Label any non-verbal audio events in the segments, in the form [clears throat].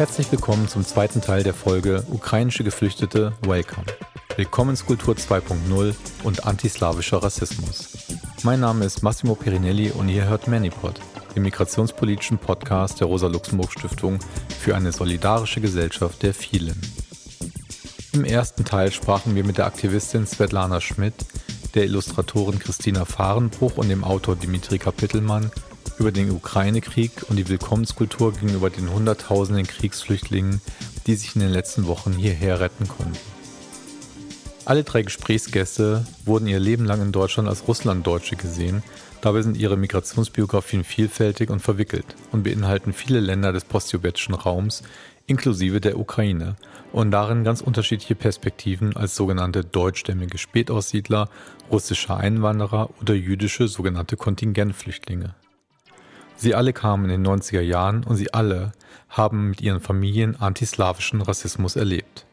Herzlich willkommen zum zweiten Teil der Folge Ukrainische Geflüchtete Welcome. Willkommenskultur 2.0 und antislawischer Rassismus. Mein Name ist Massimo Perinelli und ihr hört Manipod, den migrationspolitischen Podcast der Rosa-Luxemburg-Stiftung für eine solidarische Gesellschaft der vielen. Im ersten Teil sprachen wir mit der Aktivistin Svetlana Schmidt, der Illustratorin Christina Fahrenbruch und dem Autor Dimitri Kapitelmann über den Ukraine-Krieg und die Willkommenskultur gegenüber den Hunderttausenden Kriegsflüchtlingen, die sich in den letzten Wochen hierher retten konnten. Alle drei Gesprächsgäste wurden ihr Leben lang in Deutschland als Russlanddeutsche gesehen. Dabei sind ihre Migrationsbiografien vielfältig und verwickelt und beinhalten viele Länder des postsowjetischen Raums, inklusive der Ukraine, und darin ganz unterschiedliche Perspektiven als sogenannte deutschstämmige Spätaussiedler, russische Einwanderer oder jüdische sogenannte Kontingentflüchtlinge. Sie alle kamen in den 90er Jahren und sie alle haben mit ihren Familien antislawischen Rassismus erlebt.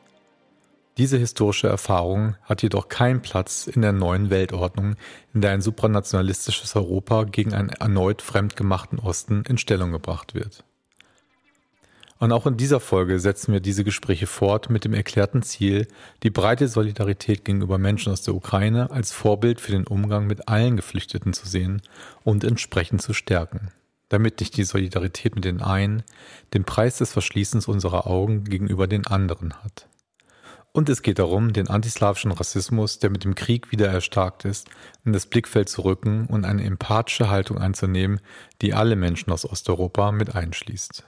Diese historische Erfahrung hat jedoch keinen Platz in der neuen Weltordnung, in der ein supranationalistisches Europa gegen einen erneut fremdgemachten Osten in Stellung gebracht wird. Und auch in dieser Folge setzen wir diese Gespräche fort mit dem erklärten Ziel, die breite Solidarität gegenüber Menschen aus der Ukraine als Vorbild für den Umgang mit allen Geflüchteten zu sehen und entsprechend zu stärken damit nicht die Solidarität mit den einen den Preis des Verschließens unserer Augen gegenüber den anderen hat. Und es geht darum, den antislawischen Rassismus, der mit dem Krieg wieder erstarkt ist, in das Blickfeld zu rücken und eine empathische Haltung einzunehmen, die alle Menschen aus Osteuropa mit einschließt.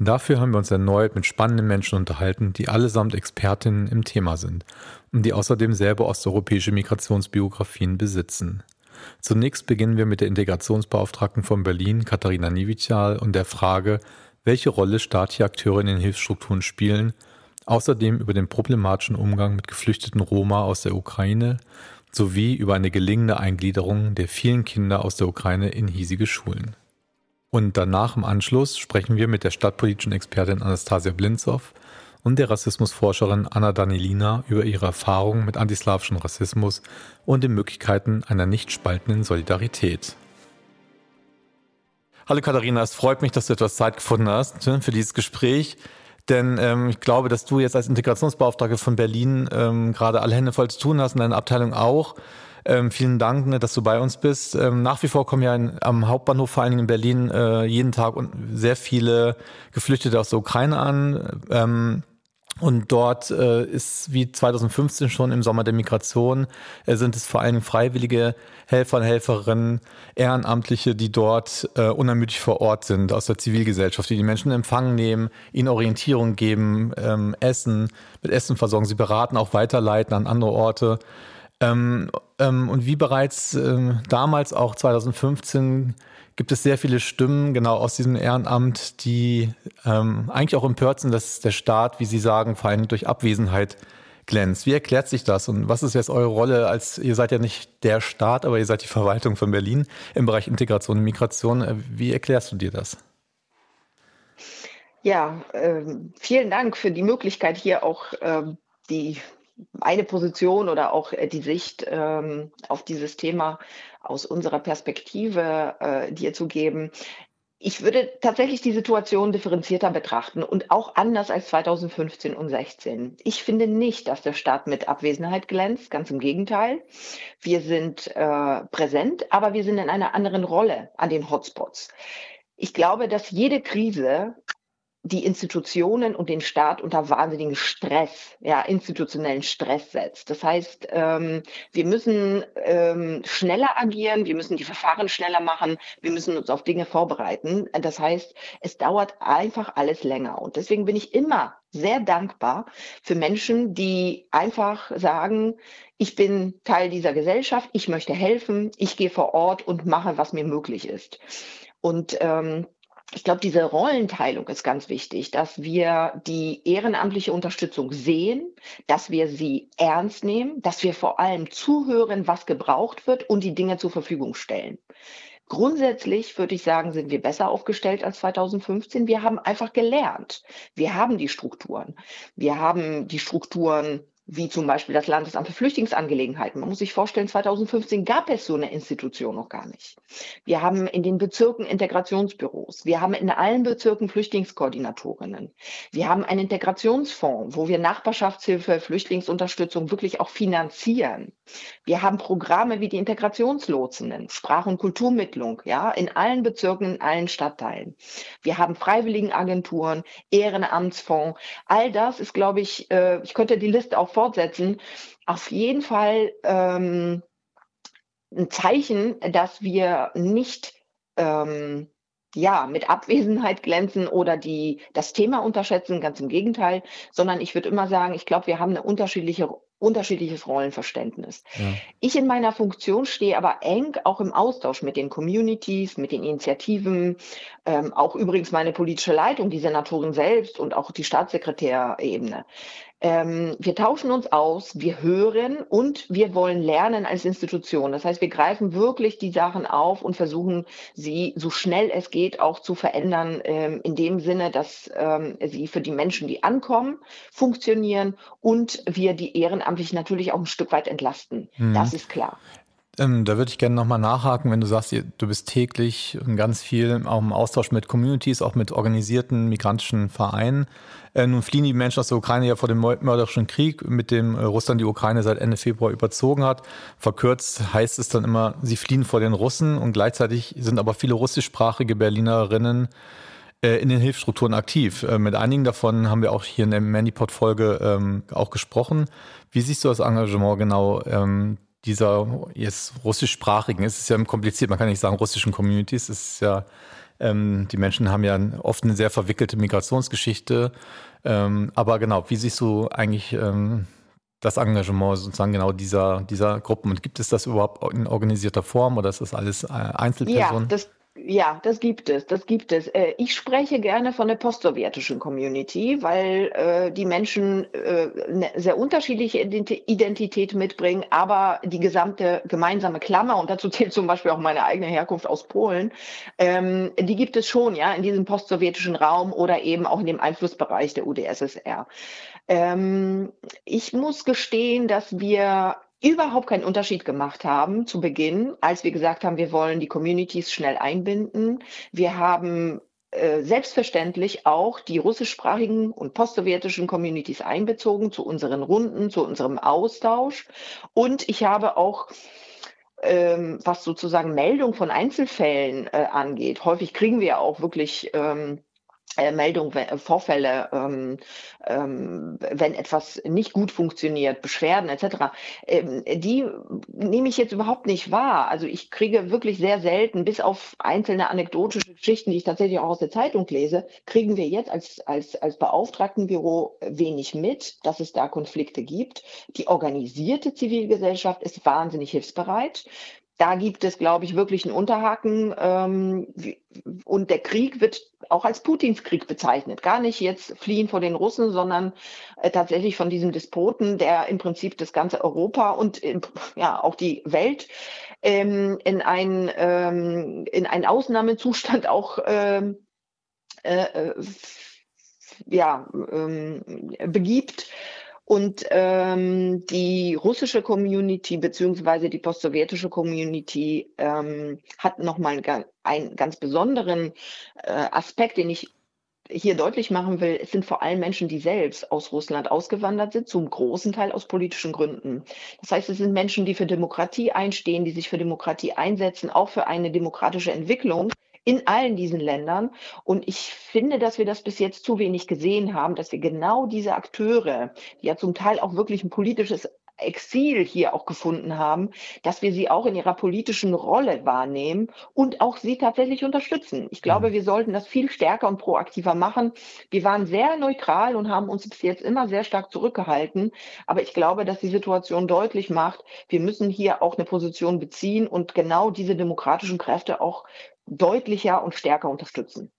Dafür haben wir uns erneut mit spannenden Menschen unterhalten, die allesamt Expertinnen im Thema sind und die außerdem selber osteuropäische Migrationsbiografien besitzen. Zunächst beginnen wir mit der Integrationsbeauftragten von Berlin, Katharina Niewital, und der Frage, welche Rolle staatliche Akteure in den Hilfsstrukturen spielen, außerdem über den problematischen Umgang mit geflüchteten Roma aus der Ukraine sowie über eine gelingende Eingliederung der vielen Kinder aus der Ukraine in hiesige Schulen. Und danach im Anschluss sprechen wir mit der stadtpolitischen Expertin Anastasia Blinzow und der Rassismusforscherin Anna Danilina über ihre Erfahrungen mit antislawischem Rassismus und den Möglichkeiten einer nicht spaltenden Solidarität. Hallo Katharina, es freut mich, dass du etwas Zeit gefunden hast ne, für dieses Gespräch. Denn ähm, ich glaube, dass du jetzt als Integrationsbeauftragte von Berlin ähm, gerade alle Hände voll zu tun hast und deine Abteilung auch. Ähm, vielen Dank, ne, dass du bei uns bist. Ähm, nach wie vor kommen ja in, am Hauptbahnhof, vor allen Dingen in Berlin, äh, jeden Tag und sehr viele Geflüchtete aus der Ukraine an. Ähm, und dort äh, ist wie 2015 schon im Sommer der Migration, äh, sind es vor allem freiwillige Helfer und Helferinnen, Ehrenamtliche, die dort äh, unermüdlich vor Ort sind aus der Zivilgesellschaft, die die Menschen in Empfang nehmen, ihnen Orientierung geben, ähm, Essen, mit Essen versorgen, sie beraten, auch weiterleiten an andere Orte. Ähm, ähm, und wie bereits ähm, damals, auch 2015, gibt es sehr viele Stimmen genau aus diesem Ehrenamt, die ähm, eigentlich auch empört sind, dass der Staat, wie Sie sagen, vor allem durch Abwesenheit glänzt. Wie erklärt sich das und was ist jetzt eure Rolle als, ihr seid ja nicht der Staat, aber ihr seid die Verwaltung von Berlin im Bereich Integration und Migration. Äh, wie erklärst du dir das? Ja, äh, vielen Dank für die Möglichkeit, hier auch äh, die eine Position oder auch äh, die Sicht ähm, auf dieses Thema aus unserer Perspektive äh, dir zu geben. Ich würde tatsächlich die Situation differenzierter betrachten und auch anders als 2015 und 16. Ich finde nicht, dass der Staat mit Abwesenheit glänzt, ganz im Gegenteil. Wir sind äh, präsent, aber wir sind in einer anderen Rolle an den Hotspots. Ich glaube, dass jede Krise die Institutionen und den Staat unter wahnsinnigen Stress, ja, institutionellen Stress setzt. Das heißt, ähm, wir müssen ähm, schneller agieren, wir müssen die Verfahren schneller machen, wir müssen uns auf Dinge vorbereiten. Das heißt, es dauert einfach alles länger. Und deswegen bin ich immer sehr dankbar für Menschen, die einfach sagen, ich bin Teil dieser Gesellschaft, ich möchte helfen, ich gehe vor Ort und mache, was mir möglich ist. Und ähm, ich glaube, diese Rollenteilung ist ganz wichtig, dass wir die ehrenamtliche Unterstützung sehen, dass wir sie ernst nehmen, dass wir vor allem zuhören, was gebraucht wird und die Dinge zur Verfügung stellen. Grundsätzlich würde ich sagen, sind wir besser aufgestellt als 2015. Wir haben einfach gelernt. Wir haben die Strukturen. Wir haben die Strukturen wie zum Beispiel das Landesamt für Flüchtlingsangelegenheiten. Man muss sich vorstellen, 2015 gab es so eine Institution noch gar nicht. Wir haben in den Bezirken Integrationsbüros. Wir haben in allen Bezirken Flüchtlingskoordinatorinnen. Wir haben einen Integrationsfonds, wo wir Nachbarschaftshilfe, Flüchtlingsunterstützung wirklich auch finanzieren. Wir haben Programme wie die Integrationslotsen, Sprach- und Kulturmittlung, ja, in allen Bezirken, in allen Stadtteilen. Wir haben Freiwilligenagenturen, Ehrenamtsfonds. All das ist, glaube ich, äh, ich könnte die Liste auch fortsetzen, auf jeden Fall ähm, ein Zeichen, dass wir nicht ähm, ja, mit Abwesenheit glänzen oder die, das Thema unterschätzen, ganz im Gegenteil, sondern ich würde immer sagen, ich glaube, wir haben eine unterschiedliche unterschiedliches Rollenverständnis. Ja. Ich in meiner Funktion stehe aber eng auch im Austausch mit den Communities, mit den Initiativen, ähm, auch übrigens meine politische Leitung, die Senatorin selbst und auch die Staatssekretärebene. Ähm, wir tauschen uns aus, wir hören und wir wollen lernen als Institution. Das heißt, wir greifen wirklich die Sachen auf und versuchen, sie so schnell es geht auch zu verändern, ähm, in dem Sinne, dass ähm, sie für die Menschen, die ankommen, funktionieren und wir die Ehrenamtlichen natürlich auch ein Stück weit entlasten. Mhm. Das ist klar. Ähm, da würde ich gerne nochmal nachhaken, wenn du sagst, du bist täglich ganz viel auch im Austausch mit Communities, auch mit organisierten migrantischen Vereinen. Äh, nun fliehen die Menschen aus der Ukraine ja vor dem mörderischen Krieg, mit dem äh, Russland die Ukraine seit Ende Februar überzogen hat. Verkürzt heißt es dann immer, sie fliehen vor den Russen und gleichzeitig sind aber viele russischsprachige Berlinerinnen äh, in den Hilfsstrukturen aktiv. Äh, mit einigen davon haben wir auch hier in der Manipod-Folge ähm, auch gesprochen. Wie siehst du das Engagement genau ähm, dieser jetzt russischsprachigen, es ist ja kompliziert, man kann nicht sagen russischen Communities, es ist ja, ähm, die Menschen haben ja oft eine sehr verwickelte Migrationsgeschichte. Ähm, aber genau, wie siehst du eigentlich ähm, das Engagement sozusagen genau dieser, dieser Gruppen? Und gibt es das überhaupt in organisierter Form oder ist das alles äh, Einzelpersonen? Ja, das, ja, das gibt es, das gibt es. Äh, ich spreche gerne von der postsowjetischen Community, weil äh, die Menschen äh, eine sehr unterschiedliche Identität mitbringen, aber die gesamte gemeinsame Klammer, und dazu zählt zum Beispiel auch meine eigene Herkunft aus Polen, ähm, die gibt es schon, ja, in diesem postsowjetischen Raum oder eben auch in dem Einflussbereich der UdSSR. Ähm, ich muss gestehen, dass wir überhaupt keinen Unterschied gemacht haben zu Beginn, als wir gesagt haben, wir wollen die Communities schnell einbinden. Wir haben äh, selbstverständlich auch die russischsprachigen und postsowjetischen Communities einbezogen zu unseren Runden, zu unserem Austausch. Und ich habe auch ähm, was sozusagen Meldung von Einzelfällen äh, angeht. Häufig kriegen wir auch wirklich ähm, äh, Meldung, Vorfälle, ähm, ähm, wenn etwas nicht gut funktioniert, Beschwerden etc., ähm, die nehme ich jetzt überhaupt nicht wahr. Also ich kriege wirklich sehr selten, bis auf einzelne anekdotische Geschichten, die ich tatsächlich auch aus der Zeitung lese, kriegen wir jetzt als, als, als Beauftragtenbüro wenig mit, dass es da Konflikte gibt. Die organisierte Zivilgesellschaft ist wahnsinnig hilfsbereit da gibt es, glaube ich, wirklich einen Unterhaken. Ähm, und der Krieg wird auch als Putins Krieg bezeichnet. Gar nicht jetzt fliehen vor den Russen, sondern äh, tatsächlich von diesem Despoten, der im Prinzip das ganze Europa und in, ja auch die Welt ähm, in, ein, ähm, in einen Ausnahmezustand auch ähm, äh, äh ja, ähm, begibt. Und ähm, die russische Community beziehungsweise die postsowjetische Community ähm, hat nochmal einen, ganz besonderen äh, Aspekt, den ich hier deutlich machen will, es sind vor allem Menschen, die selbst aus Russland ausgewandert sind, zum großen Teil aus politischen Gründen. Das heißt, es sind Menschen, die für Demokratie einstehen, die sich für Demokratie einsetzen, auch für eine demokratische Entwicklung in allen diesen Ländern. Und ich finde, dass wir das bis jetzt zu wenig gesehen haben, dass wir genau diese Akteure, die ja zum Teil auch wirklich ein politisches Exil hier auch gefunden haben, dass wir sie auch in ihrer politischen Rolle wahrnehmen und auch sie tatsächlich unterstützen. Ich glaube, mhm. wir sollten das viel stärker und proaktiver machen. Wir waren sehr neutral und haben uns bis jetzt immer sehr stark zurückgehalten. Aber ich glaube, dass die Situation deutlich macht, wir müssen hier auch eine Position beziehen und genau diese demokratischen Kräfte auch deutlicher und stärker unterstützen.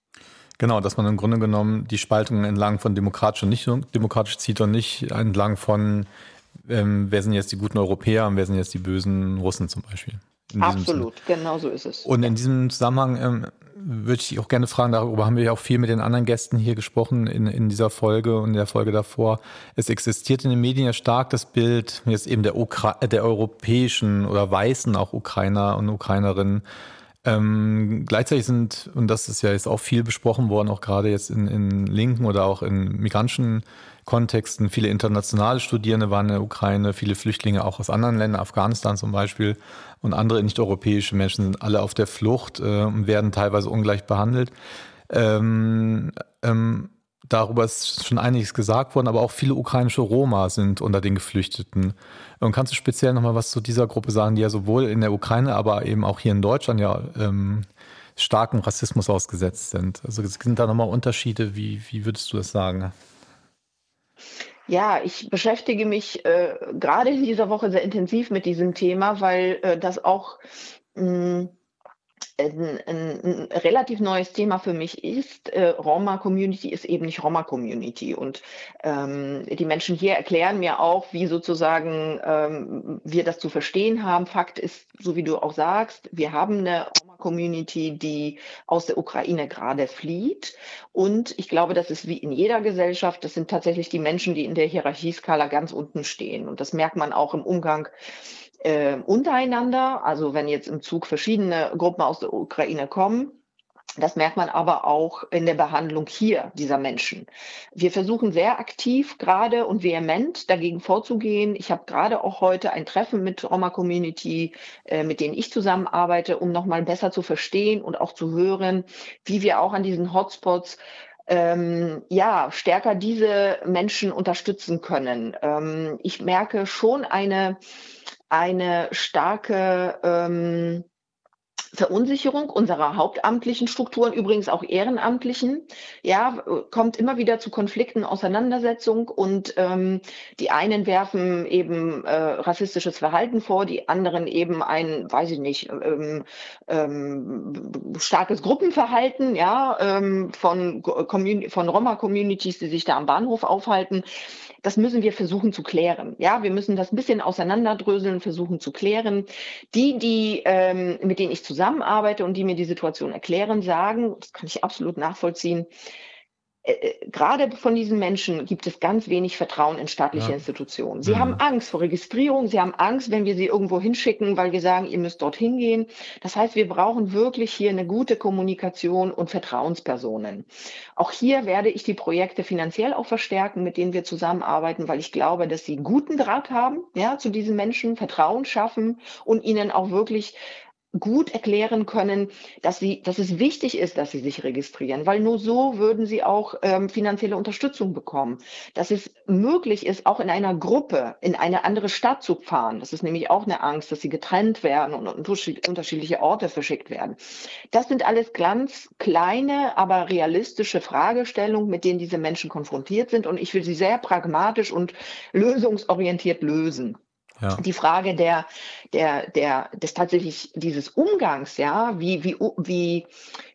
Genau, dass man im Grunde genommen die Spaltung entlang von demokratisch und nicht demokratisch zieht und nicht entlang von, ähm, wer sind jetzt die guten Europäer und wer sind jetzt die bösen Russen zum Beispiel. Absolut, genau so ist es. Und in diesem Zusammenhang ähm, würde ich auch gerne fragen, darüber haben wir ja auch viel mit den anderen Gästen hier gesprochen in, in dieser Folge und in der Folge davor. Es existiert in den Medien ja stark das Bild jetzt eben der, Ukra der europäischen oder weißen auch Ukrainer und Ukrainerinnen. Ähm, gleichzeitig sind, und das ist ja jetzt auch viel besprochen worden, auch gerade jetzt in, in linken oder auch in migrantischen Kontexten. Viele internationale Studierende waren in der Ukraine, viele Flüchtlinge auch aus anderen Ländern, Afghanistan zum Beispiel und andere nicht-europäische Menschen sind alle auf der Flucht äh, und werden teilweise ungleich behandelt. Ähm, ähm, darüber ist schon einiges gesagt worden, aber auch viele ukrainische Roma sind unter den Geflüchteten. Und kannst du speziell nochmal was zu dieser Gruppe sagen, die ja sowohl in der Ukraine, aber eben auch hier in Deutschland ja ähm, starken Rassismus ausgesetzt sind? Also sind da nochmal Unterschiede? Wie, wie würdest du das sagen? Ja, ich beschäftige mich äh, gerade in dieser Woche sehr intensiv mit diesem Thema, weil äh, das auch mh, hm, ein, ein, relativ neues Thema für mich ist. Äh, Roma-Community ist eben nicht Roma-Community. Und ähm, die Menschen hier erklären mir auch, wie sozusagen ähm, wir das zu verstehen haben. Fakt ist, so wie du auch sagst, wir haben eine Roma-Community, die aus der Ukraine gerade flieht. Und ich glaube, das ist wie in jeder Gesellschaft, das sind tatsächlich die Menschen, die in der Hierarchieskala ganz unten stehen. Und das merkt man auch im Umgang äh, untereinander. Also wenn jetzt im Zug verschiedene Gruppen aus der Ukraine kommen, das merkt man aber auch in der Behandlung hier dieser Menschen. Wir versuchen sehr aktiv gerade und vehement dagegen vorzugehen. Ich habe gerade auch heute ein Treffen mit Roma Community, äh, mit denen ich zusammenarbeite, um nochmal besser zu verstehen und auch zu hören, wie wir auch an diesen Hotspots ähm, ja, stärker diese Menschen unterstützen können. Ähm, ich merke schon eine, eine starke ähm, Verunsicherung unserer hauptamtlichen Strukturen, übrigens auch ehrenamtlichen, ja, kommt immer wieder zu Konflikten, Auseinandersetzung und ähm, die einen werfen eben äh, rassistisches Verhalten vor, die anderen eben ein, weiß ich nicht, ähm, ähm, starkes Gruppenverhalten, ja, ähm, von, von Roma-Communities, die sich da am Bahnhof aufhalten das müssen wir versuchen zu klären. Ja, wir müssen das ein bisschen auseinanderdröseln, versuchen zu klären. Die, die, ähm, mit denen ich zusammenarbeite und die mir die Situation erklären, sagen, das kann ich absolut nachvollziehen, gerade von diesen Menschen gibt es ganz wenig Vertrauen in staatliche ja. Institutionen. Sie mhm. haben Angst vor Registrierung, sie haben Angst, wenn wir sie irgendwo hinschicken, weil wir sagen, ihr müsst dorthin gehen. Das heißt, wir brauchen wirklich hier eine gute Kommunikation und Vertrauenspersonen. Auch hier werde ich die Projekte finanziell auch verstärken, mit denen wir zusammenarbeiten, weil ich glaube, dass sie guten Draht haben, ja, zu diesen Menschen, Vertrauen schaffen und ihnen auch wirklich gut erklären können, dass sie, dass es wichtig ist, dass sie sich registrieren, weil nur so würden sie auch ähm, finanzielle Unterstützung bekommen. Dass es möglich ist, auch in einer Gruppe in eine andere Stadt zu fahren. Das ist nämlich auch eine Angst, dass sie getrennt werden und unterschiedliche Orte verschickt werden. Das sind alles ganz kleine, aber realistische Fragestellungen, mit denen diese Menschen konfrontiert sind. Und ich will sie sehr pragmatisch und lösungsorientiert lösen. Ja. Die Frage der, der, der, des tatsächlich dieses Umgangs, ja, wie, wie, wie,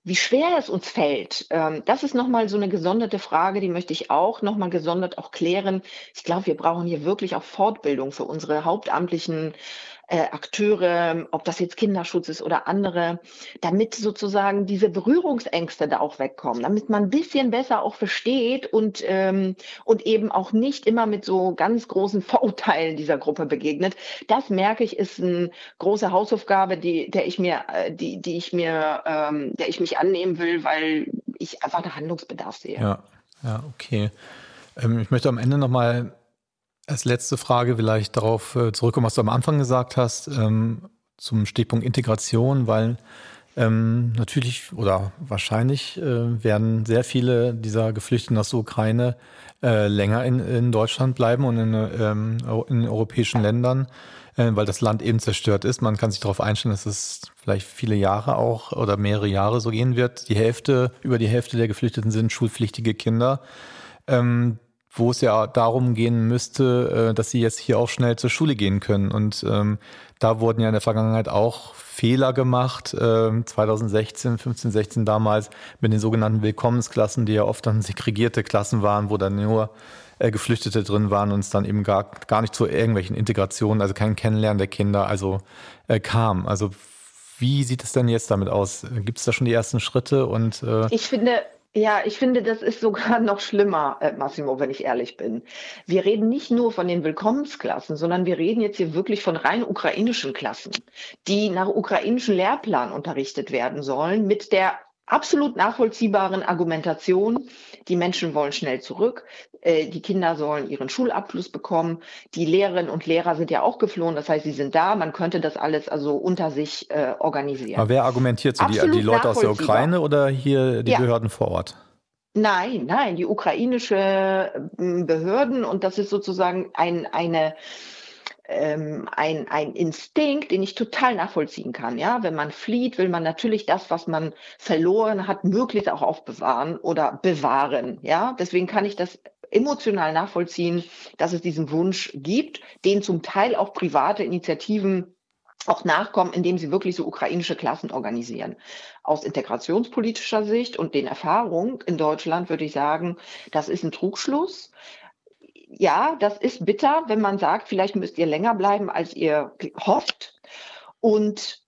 wie schwer es uns fällt, ähm, das ist nochmal so eine gesonderte Frage, die möchte ich auch nochmal gesondert auch klären. Ich glaube, wir brauchen hier wirklich auch Fortbildung für unsere hauptamtlichen äh, Akteure, ob das jetzt Kinderschutz ist oder andere, damit sozusagen diese Berührungsängste da auch wegkommen, damit man ein bisschen besser auch versteht und, ähm, und eben auch nicht immer mit so ganz großen [laughs] Vorurteilen dieser Gruppe begegnet. Das merke ich, ist eine große Hausaufgabe, die, der ich mir, äh, die, die ich mir, ähm, der ich mich annehmen will, weil ich einfach einen Handlungsbedarf sehe. Ja, ja, okay. Ähm, ich möchte am Ende nochmal als letzte Frage vielleicht darauf äh, zurückkommen, was du am Anfang gesagt hast, ähm, zum Stichpunkt Integration, weil ähm, natürlich oder wahrscheinlich äh, werden sehr viele dieser Geflüchteten aus der Ukraine äh, länger in, Deutschland bleiben und in, ähm, europäischen Ländern, weil das Land eben zerstört ist. Man kann sich darauf einstellen, dass es vielleicht viele Jahre auch oder mehrere Jahre so gehen wird. Die Hälfte, über die Hälfte der Geflüchteten sind schulpflichtige Kinder. Wo es ja darum gehen müsste, äh, dass sie jetzt hier auch schnell zur Schule gehen können. Und ähm, da wurden ja in der Vergangenheit auch Fehler gemacht, äh, 2016, 15, 16 damals mit den sogenannten Willkommensklassen, die ja oft dann segregierte Klassen waren, wo dann nur äh, Geflüchtete drin waren und es dann eben gar, gar nicht zu irgendwelchen Integrationen, also kein Kennenlernen der Kinder, also äh, kam. Also wie sieht es denn jetzt damit aus? Gibt es da schon die ersten Schritte? Und äh ich finde, ja, ich finde, das ist sogar [laughs] noch schlimmer, äh, Massimo, wenn ich ehrlich bin. Wir reden nicht nur von den Willkommensklassen, sondern wir reden jetzt hier wirklich von rein ukrainischen Klassen, die nach ukrainischem Lehrplan unterrichtet werden sollen, mit der absolut nachvollziehbaren Argumentation, die Menschen wollen schnell zurück, äh, die Kinder sollen ihren Schulabschluss bekommen, die Lehrerinnen und Lehrer sind ja auch geflohen, das heißt, sie sind da, man könnte das alles also unter sich äh, organisieren. Aber wer argumentiert so? Die, die, Leute aus der Ukraine oder hier die ja. Behörden vor Ort? Nein, nein, die ukrainische Behörden und das ist sozusagen ein, eine ähm, ein, ein Instinkt, den ich total nachvollziehen kann. Ja, wenn man flieht, will man natürlich das, was man verloren hat, möglichst auch aufbewahren oder bewahren. Ja, deswegen kann ich das emotional nachvollziehen, dass es diesen Wunsch gibt, den zum Teil auch private Initiativen auch nachkommen, indem sie wirklich so ukrainische Klassen organisieren. Aus integrationspolitischer Sicht und den Erfahrungen in Deutschland würde ich sagen, das ist ein Trugschluss ja, das ist bitter, wenn man sagt, vielleicht müsst ihr länger bleiben, als ihr hofft. Und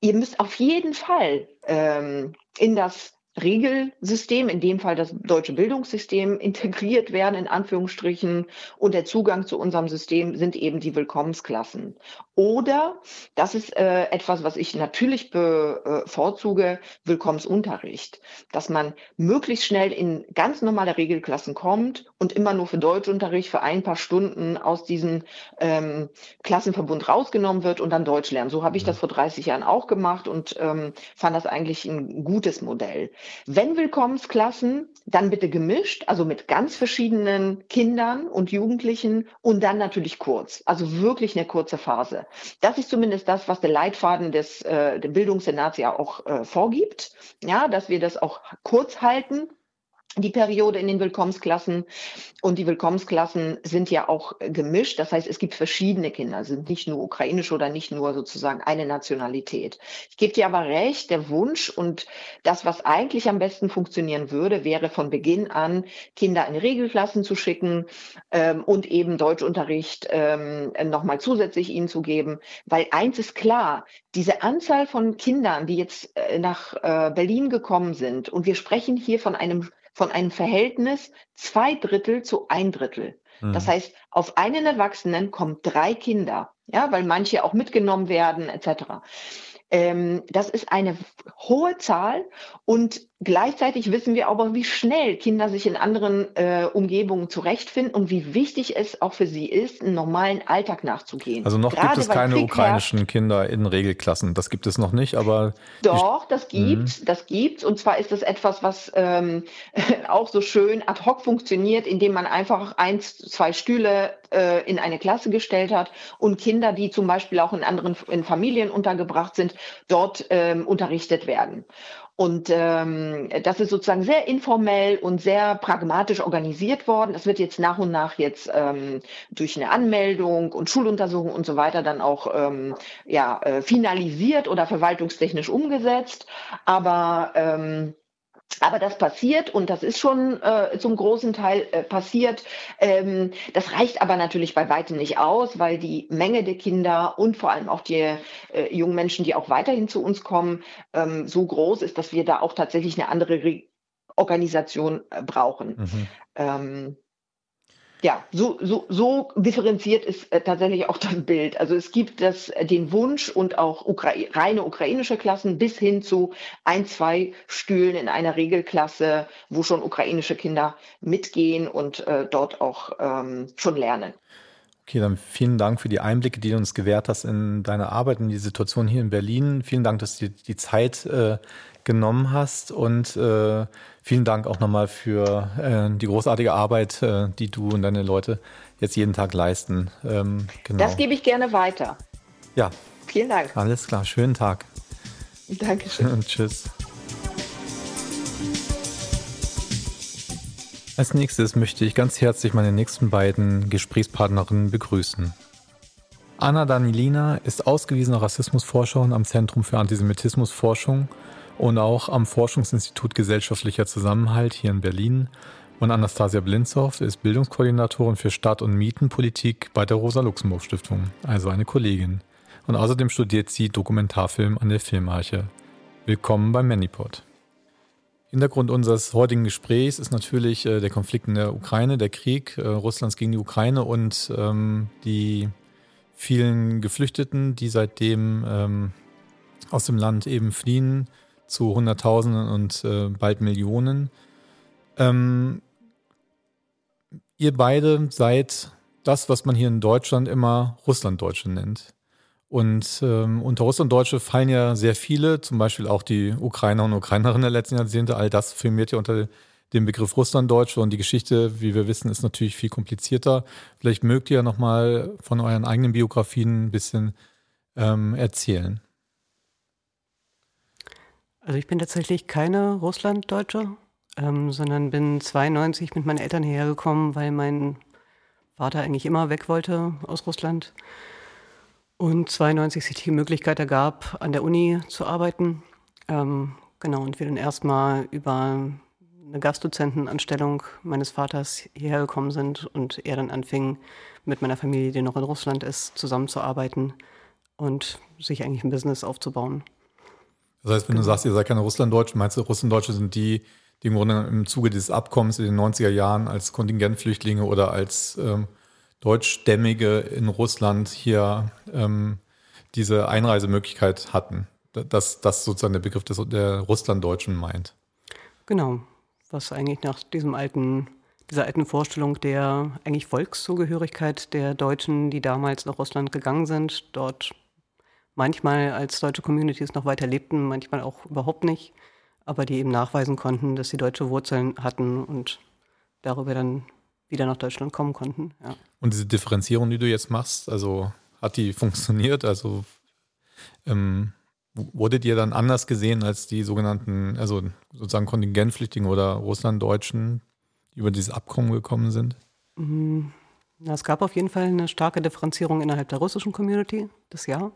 ihr müsst auf jeden Fall ähm, in das Regelsystem, in dem Fall das deutsche Bildungssystem, integriert werden, in Anführungsstrichen. Und der Zugang zu unserem System sind eben die Willkommensklassen. Oder, das ist äh, etwas, was ich natürlich bevorzuge, Willkommensunterricht. Dass man möglichst schnell in ganz normale Regelklassen kommt und immer nur für Deutschunterricht für ein paar Stunden aus diesem ähm, Klassenverbund rausgenommen wird und dann Deutsch lernen. So habe ich das vor 30 Jahren auch gemacht und ähm, fand das eigentlich ein gutes Modell. Wenn Willkommensklassen, dann bitte gemischt, also mit ganz verschiedenen Kindern und Jugendlichen und dann natürlich kurz, also wirklich eine kurze Phase. Das ist zumindest das, was der Leitfaden des, äh, Bildungssenats ja auch äh, vorgibt, ja, dass wir das auch kurz halten die Periode in den Willkommensklassen. Und die Willkommensklassen sind ja auch gemischt. Das heißt, es gibt verschiedene Kinder, sind nicht nur ukrainisch oder nicht nur sozusagen eine Nationalität. Ich gebe dir aber recht, der Wunsch und das, was eigentlich am besten funktionieren würde, wäre von Beginn an, Kinder in Regelklassen zu schicken ähm, und eben Deutschunterricht ähm, nochmal zusätzlich ihnen zu geben. Weil eins ist klar, diese Anzahl von Kindern, die jetzt äh, nach äh, Berlin gekommen sind, und wir sprechen hier von einem von einem Verhältnis zwei Drittel zu ein Drittel. Mhm. Das heißt, auf einen Erwachsenen kommen drei Kinder, ja, weil manche auch mitgenommen werden, etc. Ähm, das ist eine hohe Zahl und gleichzeitig wissen wir aber, wie schnell Kinder sich in anderen äh, Umgebungen zurechtfinden und wie wichtig es auch für sie ist, einen normalen Alltag nachzugehen. Also noch Gerade gibt es keine ukrainischen herrscht. Kinder in Regelklassen. Das gibt es noch nicht, aber. Doch, das gibt's, mhm. das gibt's. Und zwar ist das etwas, was ähm, [laughs] auch so schön ad hoc funktioniert, indem man einfach eins, zwei Stühle äh, in eine Klasse gestellt hat und Kinder, die zum Beispiel auch in anderen in Familien untergebracht sind, dort ähm, unterrichtet werden. Und ähm, das ist sozusagen sehr informell und sehr pragmatisch organisiert worden. Das wird jetzt nach und nach jetzt ähm, durch eine Anmeldung und Schuluntersuchung und so weiter dann auch ähm, ja, äh, finalisiert oder verwaltungstechnisch umgesetzt. Aber ähm, aber das passiert und das ist schon äh, zum großen Teil äh, passiert. Ähm, das reicht aber natürlich bei weitem nicht aus, weil die Menge der Kinder und vor allem auch die äh, jungen Menschen, die auch weiterhin zu uns kommen, ähm, so groß ist, dass wir da auch tatsächlich eine andere Re Organisation äh, brauchen. Mhm. Ähm, ja, so, so, so differenziert ist äh, tatsächlich auch das Bild. Also es gibt das, äh, den Wunsch und auch Ukra reine ukrainische Klassen bis hin zu ein, zwei Stühlen in einer Regelklasse, wo schon ukrainische Kinder mitgehen und äh, dort auch ähm, schon lernen. Okay, dann vielen Dank für die Einblicke, die du uns gewährt hast in deine Arbeit, in die Situation hier in Berlin. Vielen Dank, dass du die Zeit äh, genommen hast und äh, vielen Dank auch nochmal für äh, die großartige Arbeit, äh, die du und deine Leute jetzt jeden Tag leisten. Ähm, genau. Das gebe ich gerne weiter. Ja. Vielen Dank. Alles klar, schönen Tag. Dankeschön. [laughs] Tschüss. Als nächstes möchte ich ganz herzlich meine nächsten beiden Gesprächspartnerinnen begrüßen. Anna Danilina ist ausgewiesene Rassismusforscherin am Zentrum für Antisemitismusforschung und auch am Forschungsinstitut Gesellschaftlicher Zusammenhalt hier in Berlin. Und Anastasia Blinzow ist Bildungskoordinatorin für Stadt- und Mietenpolitik bei der Rosa-Luxemburg-Stiftung, also eine Kollegin. und außerdem studiert sie Dokumentarfilm an der Filmarche. Willkommen beim Manipod. Hintergrund unseres heutigen Gesprächs ist natürlich äh, der Konflikt in der Ukraine, der Krieg äh, Russlands gegen die Ukraine und ähm, die vielen Geflüchteten, die seitdem ähm, aus dem Land eben fliehen, zu Hunderttausenden und äh, bald Millionen. Ähm, ihr beide seid das, was man hier in Deutschland immer Russlanddeutsche nennt. Und ähm, unter Russlanddeutsche fallen ja sehr viele, zum Beispiel auch die Ukrainer und Ukrainerinnen der letzten Jahrzehnte. All das firmiert ja unter dem Begriff Russlanddeutsche und die Geschichte, wie wir wissen, ist natürlich viel komplizierter. Vielleicht mögt ihr ja nochmal von euren eigenen Biografien ein bisschen ähm, erzählen. Also ich bin tatsächlich keine Russlanddeutsche, ähm, sondern bin 92 mit meinen Eltern hierher gekommen, weil mein Vater eigentlich immer weg wollte aus Russland. Und 92 sich die Möglichkeit ergab, an der Uni zu arbeiten. Ähm, genau, und wir dann erstmal über eine Gastdozentenanstellung meines Vaters hierher gekommen sind und er dann anfing, mit meiner Familie, die noch in Russland ist, zusammenzuarbeiten und sich eigentlich ein Business aufzubauen. Das heißt, wenn genau. du sagst, ihr seid keine Russlanddeutschen, meinst du, Russlanddeutsche sind die, die im Grunde im Zuge dieses Abkommens in den 90er Jahren als Kontingentflüchtlinge oder als ähm, Deutschstämmige in Russland hier ähm, diese Einreisemöglichkeit hatten. Dass das sozusagen der Begriff des, der Russlanddeutschen meint. Genau, was eigentlich nach diesem alten, dieser alten Vorstellung der eigentlich Volkszugehörigkeit der Deutschen, die damals nach Russland gegangen sind, dort manchmal als deutsche Communities noch weiter lebten, manchmal auch überhaupt nicht, aber die eben nachweisen konnten, dass sie deutsche Wurzeln hatten und darüber dann wieder nach Deutschland kommen konnten. Ja. Und diese Differenzierung, die du jetzt machst, also hat die funktioniert? Also ähm, wurdet ihr dann anders gesehen als die sogenannten, also sozusagen Kontingentflüchtigen oder Russlanddeutschen, die über dieses Abkommen gekommen sind? Mhm. Es gab auf jeden Fall eine starke Differenzierung innerhalb der russischen Community, das Jahr.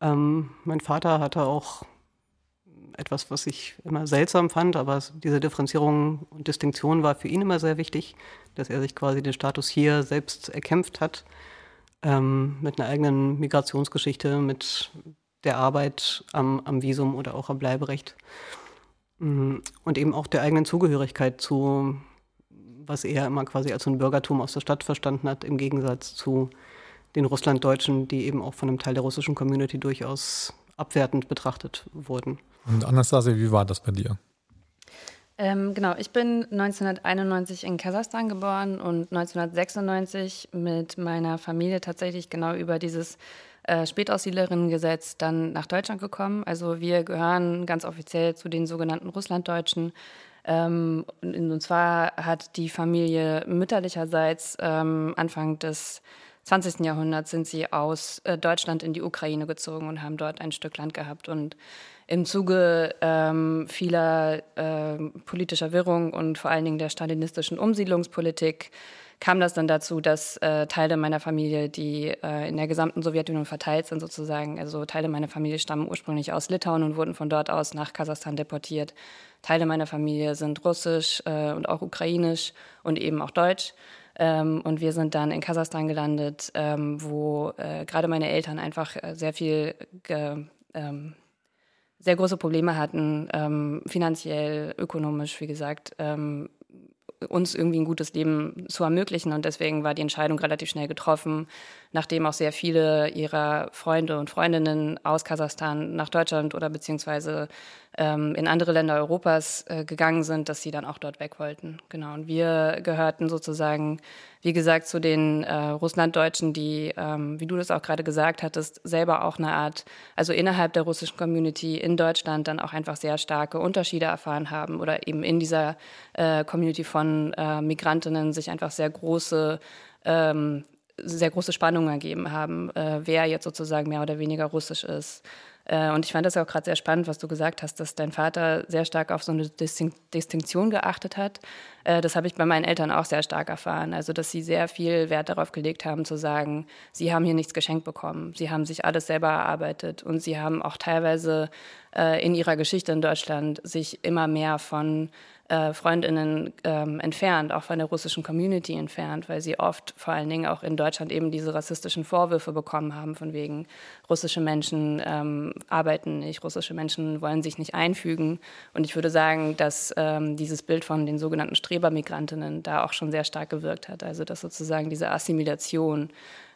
Ähm, mein Vater hatte auch etwas, was ich immer seltsam fand, aber diese Differenzierung und Distinktion war für ihn immer sehr wichtig, dass er sich quasi den Status hier selbst erkämpft hat, ähm, mit einer eigenen Migrationsgeschichte, mit der Arbeit am, am Visum oder auch am Bleiberecht. Mm, und eben auch der eigenen Zugehörigkeit zu, was er immer quasi als ein Bürgertum aus der Stadt verstanden hat, im Gegensatz zu den Russlanddeutschen, die eben auch von einem Teil der russischen Community durchaus abwertend betrachtet wurden. Und Anastasia, wie war das bei dir? Ähm, genau, ich bin 1991 in Kasachstan geboren und 1996 mit meiner Familie tatsächlich genau über dieses äh, Spätaussiedlerinnengesetz dann nach Deutschland gekommen. Also wir gehören ganz offiziell zu den sogenannten Russlanddeutschen. Ähm, und zwar hat die Familie mütterlicherseits ähm, Anfang des 20. Jahrhunderts sind sie aus äh, Deutschland in die Ukraine gezogen und haben dort ein Stück Land gehabt. Und im Zuge ähm, vieler äh, politischer Wirrung und vor allen Dingen der stalinistischen Umsiedlungspolitik kam das dann dazu, dass äh, Teile meiner Familie, die äh, in der gesamten Sowjetunion verteilt sind, sozusagen, also Teile meiner Familie stammen ursprünglich aus Litauen und wurden von dort aus nach Kasachstan deportiert. Teile meiner Familie sind russisch äh, und auch ukrainisch und eben auch deutsch. Ähm, und wir sind dann in Kasachstan gelandet, ähm, wo äh, gerade meine Eltern einfach äh, sehr viel, ge, ähm, sehr große Probleme hatten, ähm, finanziell, ökonomisch, wie gesagt, ähm, uns irgendwie ein gutes Leben zu ermöglichen. Und deswegen war die Entscheidung relativ schnell getroffen, nachdem auch sehr viele ihrer Freunde und Freundinnen aus Kasachstan nach Deutschland oder beziehungsweise ähm, in andere Länder Europas äh, gegangen sind, dass sie dann auch dort weg wollten. Genau. Und wir gehörten sozusagen, wie gesagt, zu den äh, Russlanddeutschen, die, ähm, wie du das auch gerade gesagt hattest, selber auch eine Art, also innerhalb der russischen Community in Deutschland dann auch einfach sehr starke Unterschiede erfahren haben oder eben in dieser äh, Community von äh, Migrantinnen sich einfach sehr große ähm, sehr große Spannungen ergeben haben, äh, wer jetzt sozusagen mehr oder weniger russisch ist. Äh, und ich fand das auch gerade sehr spannend, was du gesagt hast, dass dein Vater sehr stark auf so eine Distinktion geachtet hat. Äh, das habe ich bei meinen Eltern auch sehr stark erfahren. Also, dass sie sehr viel Wert darauf gelegt haben, zu sagen, sie haben hier nichts geschenkt bekommen. Sie haben sich alles selber erarbeitet und sie haben auch teilweise äh, in ihrer Geschichte in Deutschland sich immer mehr von äh, Freundinnen ähm, entfernt, auch von der russischen Community entfernt, weil sie oft vor allen Dingen auch in Deutschland eben diese rassistischen Vorwürfe bekommen haben, von wegen russische Menschen ähm, arbeiten nicht, russische Menschen wollen sich nicht einfügen. Und ich würde sagen, dass ähm, dieses Bild von den sogenannten Strebermigrantinnen da auch schon sehr stark gewirkt hat. Also dass sozusagen diese Assimilation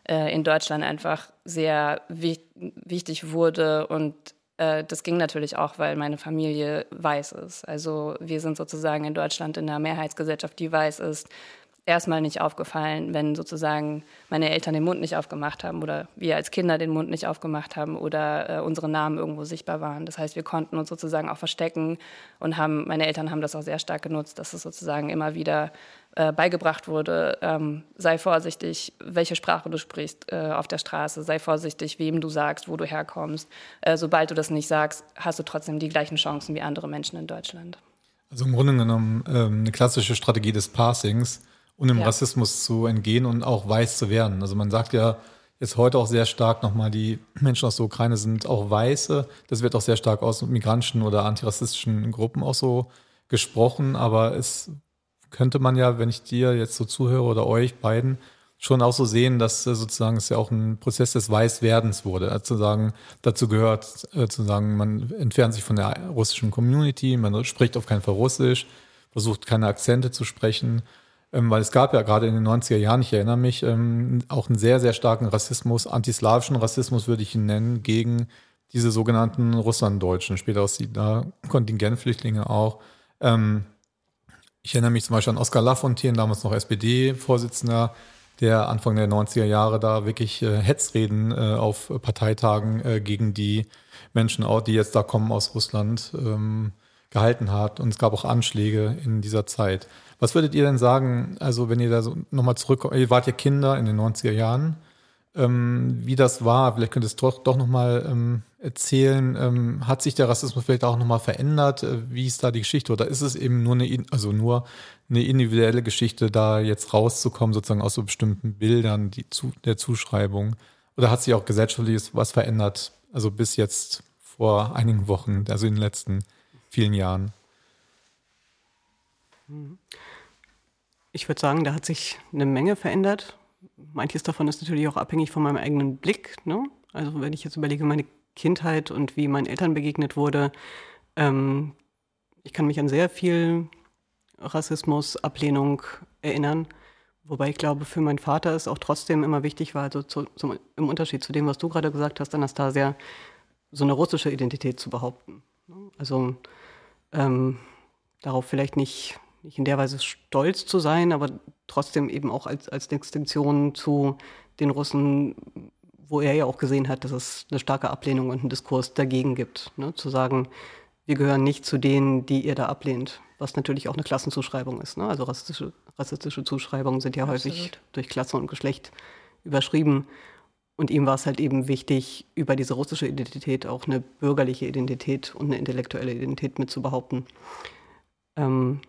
äh, in Deutschland einfach sehr wichtig wurde und äh, das ging natürlich auch, weil meine Familie weiß ist. Also wir sind sozusagen in Deutschland in einer Mehrheitsgesellschaft, die weiß ist erstmal nicht aufgefallen, wenn sozusagen meine Eltern den Mund nicht aufgemacht haben oder wir als Kinder den Mund nicht aufgemacht haben oder äh, unsere Namen irgendwo sichtbar waren. Das heißt, wir konnten uns sozusagen auch verstecken und haben, meine Eltern haben das auch sehr stark genutzt, dass es sozusagen immer wieder äh, beigebracht wurde, ähm, sei vorsichtig, welche Sprache du sprichst äh, auf der Straße, sei vorsichtig, wem du sagst, wo du herkommst. Äh, sobald du das nicht sagst, hast du trotzdem die gleichen Chancen wie andere Menschen in Deutschland. Also im Grunde genommen ähm, eine klassische Strategie des Passings und dem ja. Rassismus zu entgehen und auch weiß zu werden. Also man sagt ja jetzt heute auch sehr stark nochmal, die Menschen aus der Ukraine sind auch Weiße. Das wird auch sehr stark aus migrantischen oder antirassistischen Gruppen auch so gesprochen, aber es könnte man ja, wenn ich dir jetzt so zuhöre oder euch beiden, schon auch so sehen, dass äh, sozusagen es ja auch ein Prozess des Weißwerdens wurde. Also sagen, dazu gehört äh, zu sagen, man entfernt sich von der russischen Community, man spricht auf keinen Fall Russisch, versucht keine Akzente zu sprechen weil es gab ja gerade in den 90er Jahren, ich erinnere mich, ähm, auch einen sehr, sehr starken Rassismus, antislawischen Rassismus würde ich ihn nennen, gegen diese sogenannten Russlanddeutschen, später aus da Kontingentflüchtlinge auch. Ähm, ich erinnere mich zum Beispiel an Oskar Lafontaine, damals noch SPD-Vorsitzender, der Anfang der 90er Jahre da wirklich äh, Hetzreden äh, auf Parteitagen äh, gegen die Menschen, die jetzt da kommen aus Russland, ähm, gehalten hat. Und es gab auch Anschläge in dieser Zeit. Was würdet ihr denn sagen, also wenn ihr da so nochmal zurückkommt, ihr wart ja Kinder in den 90er Jahren, ähm, wie das war, vielleicht könnt ihr es doch, doch nochmal ähm, erzählen. Ähm, hat sich der Rassismus vielleicht auch nochmal verändert? Äh, wie ist da die Geschichte? Oder ist es eben nur eine, also nur eine individuelle Geschichte, da jetzt rauszukommen, sozusagen aus so bestimmten Bildern die zu, der Zuschreibung? Oder hat sich auch gesellschaftlich was verändert? Also bis jetzt vor einigen Wochen, also in den letzten vielen Jahren? Mhm. Ich würde sagen, da hat sich eine Menge verändert. Manches davon ist natürlich auch abhängig von meinem eigenen Blick. Ne? Also wenn ich jetzt überlege, meine Kindheit und wie meinen Eltern begegnet wurde, ähm, ich kann mich an sehr viel Rassismus, Ablehnung erinnern. Wobei ich glaube, für meinen Vater es auch trotzdem immer wichtig war, also zu, zum, im Unterschied zu dem, was du gerade gesagt hast, Anastasia, so eine russische Identität zu behaupten. Also ähm, darauf vielleicht nicht nicht in der Weise stolz zu sein, aber trotzdem eben auch als, als Distinktion zu den Russen, wo er ja auch gesehen hat, dass es eine starke Ablehnung und einen Diskurs dagegen gibt. Ne? Zu sagen, wir gehören nicht zu denen, die ihr da ablehnt, was natürlich auch eine Klassenzuschreibung ist. Ne? Also rassistische, rassistische Zuschreibungen sind ja Absolut. häufig durch Klasse und Geschlecht überschrieben. Und ihm war es halt eben wichtig, über diese russische Identität auch eine bürgerliche Identität und eine intellektuelle Identität mitzubehaupten. Ähm,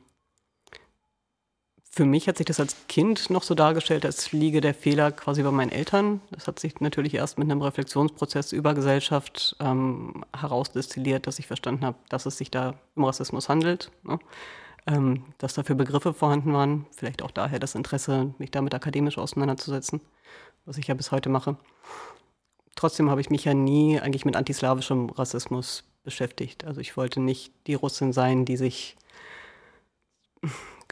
für mich hat sich das als Kind noch so dargestellt, als liege der Fehler quasi bei meinen Eltern. Das hat sich natürlich erst mit einem Reflexionsprozess über Gesellschaft ähm, herausdestilliert, dass ich verstanden habe, dass es sich da um Rassismus handelt. Ne? Ähm, dass dafür Begriffe vorhanden waren. Vielleicht auch daher das Interesse, mich damit akademisch auseinanderzusetzen, was ich ja bis heute mache. Trotzdem habe ich mich ja nie eigentlich mit antislawischem Rassismus beschäftigt. Also ich wollte nicht die Russin sein, die sich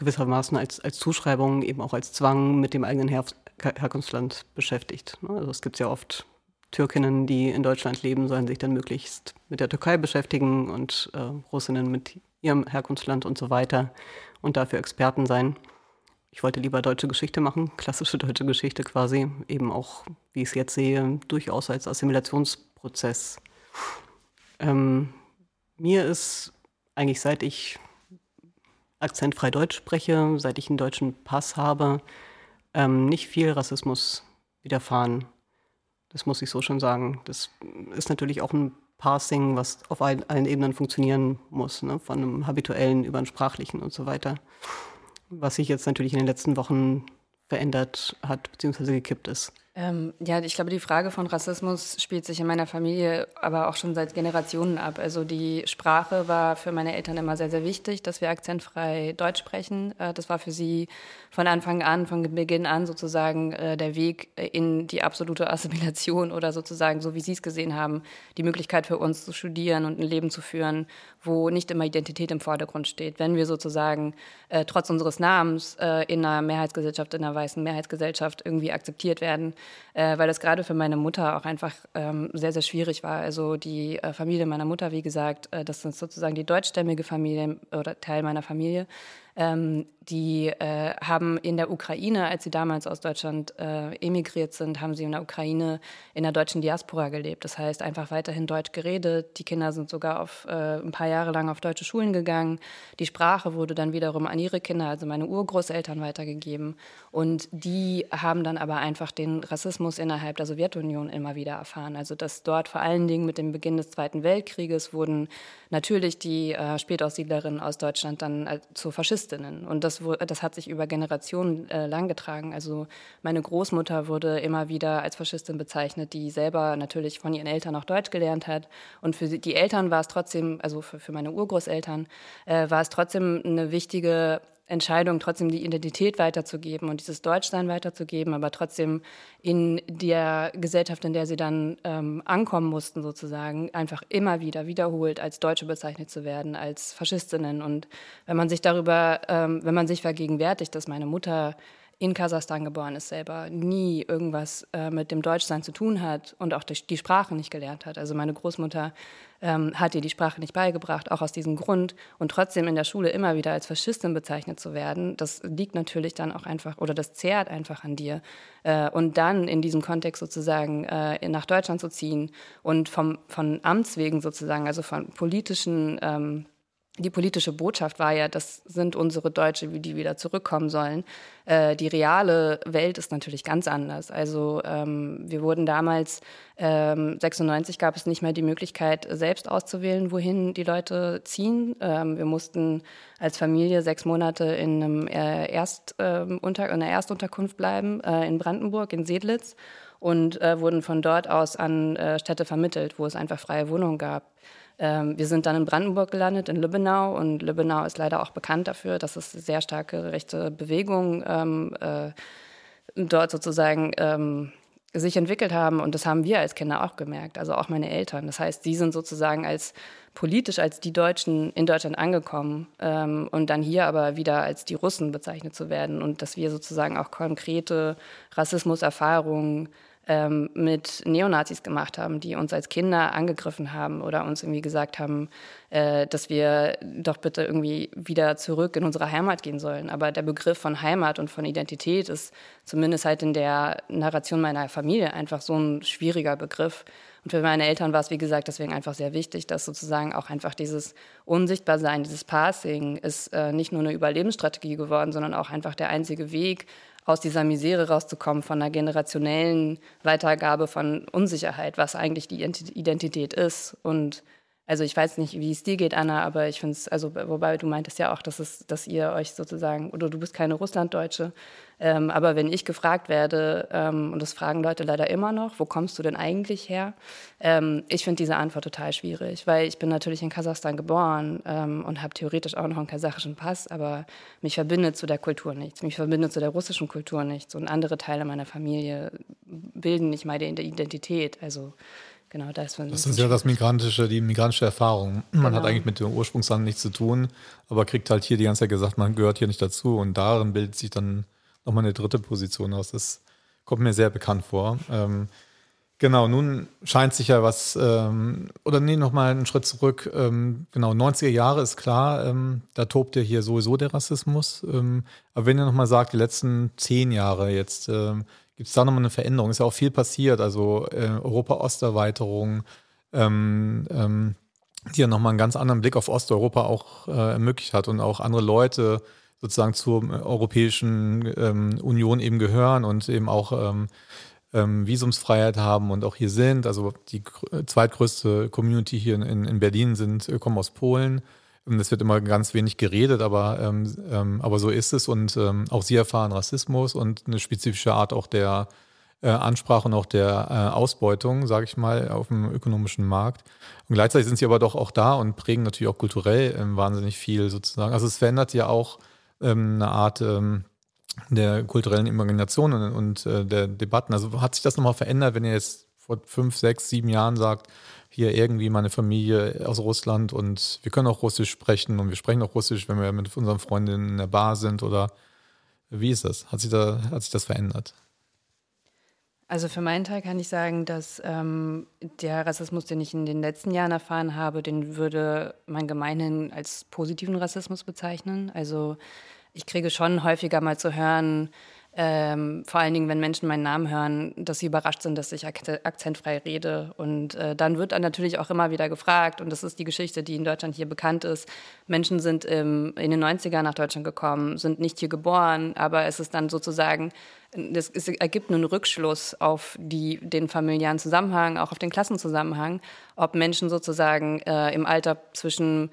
gewissermaßen als, als Zuschreibung, eben auch als Zwang mit dem eigenen Her Herkunftsland beschäftigt. Ne? Also es gibt ja oft Türkinnen, die in Deutschland leben, sollen sich dann möglichst mit der Türkei beschäftigen und äh, Russinnen mit ihrem Herkunftsland und so weiter und dafür Experten sein. Ich wollte lieber deutsche Geschichte machen, klassische deutsche Geschichte quasi, eben auch, wie ich es jetzt sehe, durchaus als Assimilationsprozess. Ähm, mir ist eigentlich seit ich akzentfrei Deutsch spreche, seit ich einen deutschen Pass habe, ähm, nicht viel Rassismus widerfahren. Das muss ich so schon sagen. Das ist natürlich auch ein Passing, was auf allen, allen Ebenen funktionieren muss, ne? von einem habituellen über einen sprachlichen und so weiter. was sich jetzt natürlich in den letzten Wochen verändert hat, beziehungsweise gekippt ist. Ähm, ja, ich glaube, die Frage von Rassismus spielt sich in meiner Familie aber auch schon seit Generationen ab. Also die Sprache war für meine Eltern immer sehr, sehr wichtig, dass wir akzentfrei Deutsch sprechen. Äh, das war für sie von Anfang an, von Beginn an sozusagen äh, der Weg in die absolute Assimilation oder sozusagen, so wie sie es gesehen haben, die Möglichkeit für uns zu studieren und ein Leben zu führen, wo nicht immer Identität im Vordergrund steht. Wenn wir sozusagen äh, trotz unseres Namens äh, in einer Mehrheitsgesellschaft, in einer weißen Mehrheitsgesellschaft irgendwie akzeptiert werden, äh, weil das gerade für meine Mutter auch einfach ähm, sehr, sehr schwierig war. Also die äh, Familie meiner Mutter, wie gesagt, äh, das ist sozusagen die deutschstämmige Familie oder Teil meiner Familie, ähm, die äh, haben in der Ukraine, als sie damals aus Deutschland äh, emigriert sind, haben sie in der Ukraine in der deutschen Diaspora gelebt. Das heißt, einfach weiterhin Deutsch geredet. Die Kinder sind sogar auf, äh, ein paar Jahre lang auf deutsche Schulen gegangen. Die Sprache wurde dann wiederum an ihre Kinder, also meine Urgroßeltern, weitergegeben. Und die haben dann aber einfach den Rassismus innerhalb der Sowjetunion immer wieder erfahren. Also dass dort vor allen Dingen mit dem Beginn des Zweiten Weltkrieges wurden natürlich die äh, Spätaussiedlerinnen aus Deutschland dann äh, zu Faschistinnen. Und das, das hat sich über Generationen äh, lang getragen. Also meine Großmutter wurde immer wieder als Faschistin bezeichnet, die selber natürlich von ihren Eltern auch Deutsch gelernt hat. Und für die Eltern war es trotzdem, also für, für meine Urgroßeltern, äh, war es trotzdem eine wichtige Entscheidung, trotzdem die Identität weiterzugeben und dieses Deutschsein weiterzugeben, aber trotzdem in der Gesellschaft, in der sie dann ähm, ankommen mussten, sozusagen, einfach immer wieder wiederholt als Deutsche bezeichnet zu werden, als Faschistinnen. Und wenn man sich darüber, ähm, wenn man sich vergegenwärtigt, dass meine Mutter in Kasachstan geboren ist, selber nie irgendwas äh, mit dem Deutschsein zu tun hat und auch die, die Sprache nicht gelernt hat. Also meine Großmutter ähm, hat ihr die Sprache nicht beigebracht, auch aus diesem Grund. Und trotzdem in der Schule immer wieder als Faschistin bezeichnet zu werden, das liegt natürlich dann auch einfach, oder das zehrt einfach an dir. Äh, und dann in diesem Kontext sozusagen äh, nach Deutschland zu ziehen und vom, von Amts wegen sozusagen, also von politischen ähm, die politische Botschaft war ja, das sind unsere Deutsche, die wieder zurückkommen sollen. Äh, die reale Welt ist natürlich ganz anders. Also ähm, wir wurden damals, ähm, 96 gab es nicht mehr die Möglichkeit, selbst auszuwählen, wohin die Leute ziehen. Ähm, wir mussten als Familie sechs Monate in, einem, äh, Erst, äh, unter, in einer Erstunterkunft bleiben, äh, in Brandenburg, in Sedlitz und äh, wurden von dort aus an Städte vermittelt, wo es einfach freie Wohnungen gab. Ähm, wir sind dann in Brandenburg gelandet, in Lübbenau. Und Lübbenau ist leider auch bekannt dafür, dass es sehr starke rechte Bewegungen ähm, äh, dort sozusagen ähm, sich entwickelt haben. Und das haben wir als Kinder auch gemerkt, also auch meine Eltern. Das heißt, sie sind sozusagen als politisch als die Deutschen in Deutschland angekommen ähm, und dann hier aber wieder als die Russen bezeichnet zu werden und dass wir sozusagen auch konkrete Rassismuserfahrungen ähm, mit Neonazis gemacht haben, die uns als Kinder angegriffen haben oder uns irgendwie gesagt haben, äh, dass wir doch bitte irgendwie wieder zurück in unsere Heimat gehen sollen. Aber der Begriff von Heimat und von Identität ist zumindest halt in der Narration meiner Familie einfach so ein schwieriger Begriff. Und für meine Eltern war es, wie gesagt, deswegen einfach sehr wichtig, dass sozusagen auch einfach dieses Unsichtbarsein, dieses Passing ist äh, nicht nur eine Überlebensstrategie geworden, sondern auch einfach der einzige Weg, aus dieser Misere rauszukommen, von einer generationellen Weitergabe von Unsicherheit, was eigentlich die Identität ist. Und also ich weiß nicht, wie es dir geht, Anna, aber ich finde es, also wobei du meintest ja auch, dass es, dass ihr euch sozusagen, oder du bist keine Russlanddeutsche, ähm, aber wenn ich gefragt werde, ähm, und das fragen Leute leider immer noch, wo kommst du denn eigentlich her? Ähm, ich finde diese Antwort total schwierig, weil ich bin natürlich in Kasachstan geboren ähm, und habe theoretisch auch noch einen kasachischen Pass, aber mich verbindet zu der Kultur nichts, mich verbindet zu der russischen Kultur nichts und andere Teile meiner Familie bilden nicht meine Identität. Also genau das. Das ist ja das migrantische, die migrantische Erfahrung. Man genau. hat eigentlich mit dem Ursprungsland nichts zu tun, aber kriegt halt hier die ganze Zeit gesagt, man gehört hier nicht dazu und darin bildet sich dann nochmal eine dritte Position aus. Das kommt mir sehr bekannt vor. Ähm, genau, nun scheint sich ja was, ähm, oder nee, nochmal einen Schritt zurück. Ähm, genau, 90er Jahre ist klar, ähm, da tobt ja hier sowieso der Rassismus. Ähm, aber wenn ihr nochmal sagt, die letzten zehn Jahre jetzt, ähm, gibt es da nochmal eine Veränderung? Ist ja auch viel passiert, also äh, Europa-Osterweiterung, die ja nochmal einen ganz anderen Blick auf Osteuropa auch äh, ermöglicht hat und auch andere Leute sozusagen zur äh, Europäischen ähm, Union eben gehören und eben auch ähm, ähm, Visumsfreiheit haben und auch hier sind. Also die zweitgrößte Community hier in, in Berlin sind, äh, kommen aus Polen. Ähm, das wird immer ganz wenig geredet, aber, ähm, ähm, aber so ist es. Und ähm, auch sie erfahren Rassismus und eine spezifische Art auch der äh, Ansprache und auch der äh, Ausbeutung, sage ich mal, auf dem ökonomischen Markt. Und gleichzeitig sind sie aber doch auch da und prägen natürlich auch kulturell ähm, wahnsinnig viel sozusagen. Also es verändert ja auch ähm, eine Art der kulturellen Imagination und, und äh, der Debatten. Also hat sich das nochmal verändert, wenn ihr jetzt vor fünf, sechs, sieben Jahren sagt, hier irgendwie meine Familie aus Russland und wir können auch Russisch sprechen und wir sprechen auch Russisch, wenn wir mit unseren Freundinnen in der Bar sind oder wie ist das? Hat sich, da, hat sich das verändert? Also für meinen Teil kann ich sagen, dass ähm, der Rassismus, den ich in den letzten Jahren erfahren habe, den würde man gemeinhin als positiven Rassismus bezeichnen. Also ich kriege schon häufiger mal zu hören, ähm, vor allen Dingen, wenn Menschen meinen Namen hören, dass sie überrascht sind, dass ich akzentfrei rede. Und äh, dann wird dann natürlich auch immer wieder gefragt, und das ist die Geschichte, die in Deutschland hier bekannt ist. Menschen sind im, in den 90ern nach Deutschland gekommen, sind nicht hier geboren, aber es ist dann sozusagen, das, es ergibt einen Rückschluss auf die, den familiären Zusammenhang, auch auf den Klassenzusammenhang, ob Menschen sozusagen äh, im Alter zwischen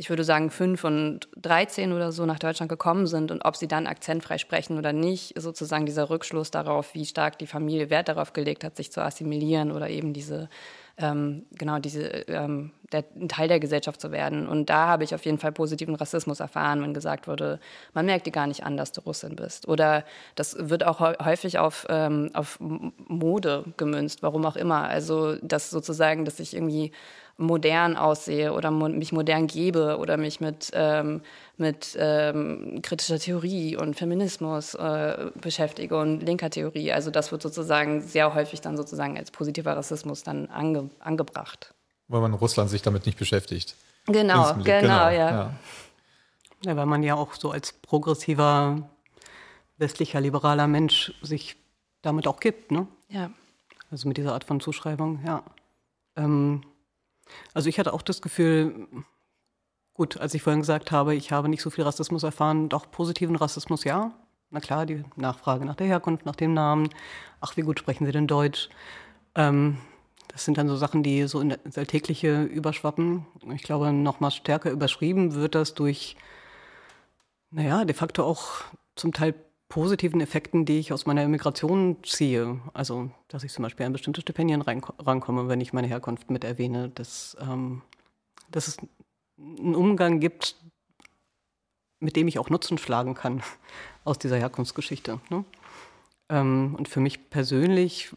ich würde sagen, fünf und 13 oder so nach Deutschland gekommen sind und ob sie dann akzentfrei sprechen oder nicht, sozusagen dieser Rückschluss darauf, wie stark die Familie Wert darauf gelegt hat, sich zu assimilieren oder eben diese, ähm, genau, diese, ähm, der, ein Teil der Gesellschaft zu werden. Und da habe ich auf jeden Fall positiven Rassismus erfahren, wenn gesagt wurde, man merkt dir gar nicht an, dass du Russin bist. Oder das wird auch häufig auf, ähm, auf Mode gemünzt, warum auch immer. Also, dass sozusagen, dass ich irgendwie modern aussehe oder mo mich modern gebe oder mich mit, ähm, mit ähm, kritischer Theorie und Feminismus äh, beschäftige und linker Theorie. Also das wird sozusagen sehr häufig dann sozusagen als positiver Rassismus dann ange angebracht. Weil man in Russland sich damit nicht beschäftigt. Genau, genau, genau, ja. ja. Ja, weil man ja auch so als progressiver, westlicher, liberaler Mensch sich damit auch gibt, ne? Ja. Also mit dieser Art von Zuschreibung, ja. Ähm, also ich hatte auch das Gefühl, gut, als ich vorhin gesagt habe, ich habe nicht so viel Rassismus erfahren, doch positiven Rassismus ja. Na klar, die Nachfrage nach der Herkunft, nach dem Namen. Ach, wie gut sprechen Sie denn Deutsch? Ähm, das sind dann so Sachen, die so ins Alltägliche überschwappen. Ich glaube, noch mal stärker überschrieben wird das durch, naja, de facto auch zum Teil positiven Effekten, die ich aus meiner Immigration ziehe. Also, dass ich zum Beispiel an bestimmte Stipendien rankomme, wenn ich meine Herkunft mit erwähne, dass, ähm, dass es einen Umgang gibt, mit dem ich auch Nutzen schlagen kann [laughs] aus dieser Herkunftsgeschichte. Ne? Ähm, und für mich persönlich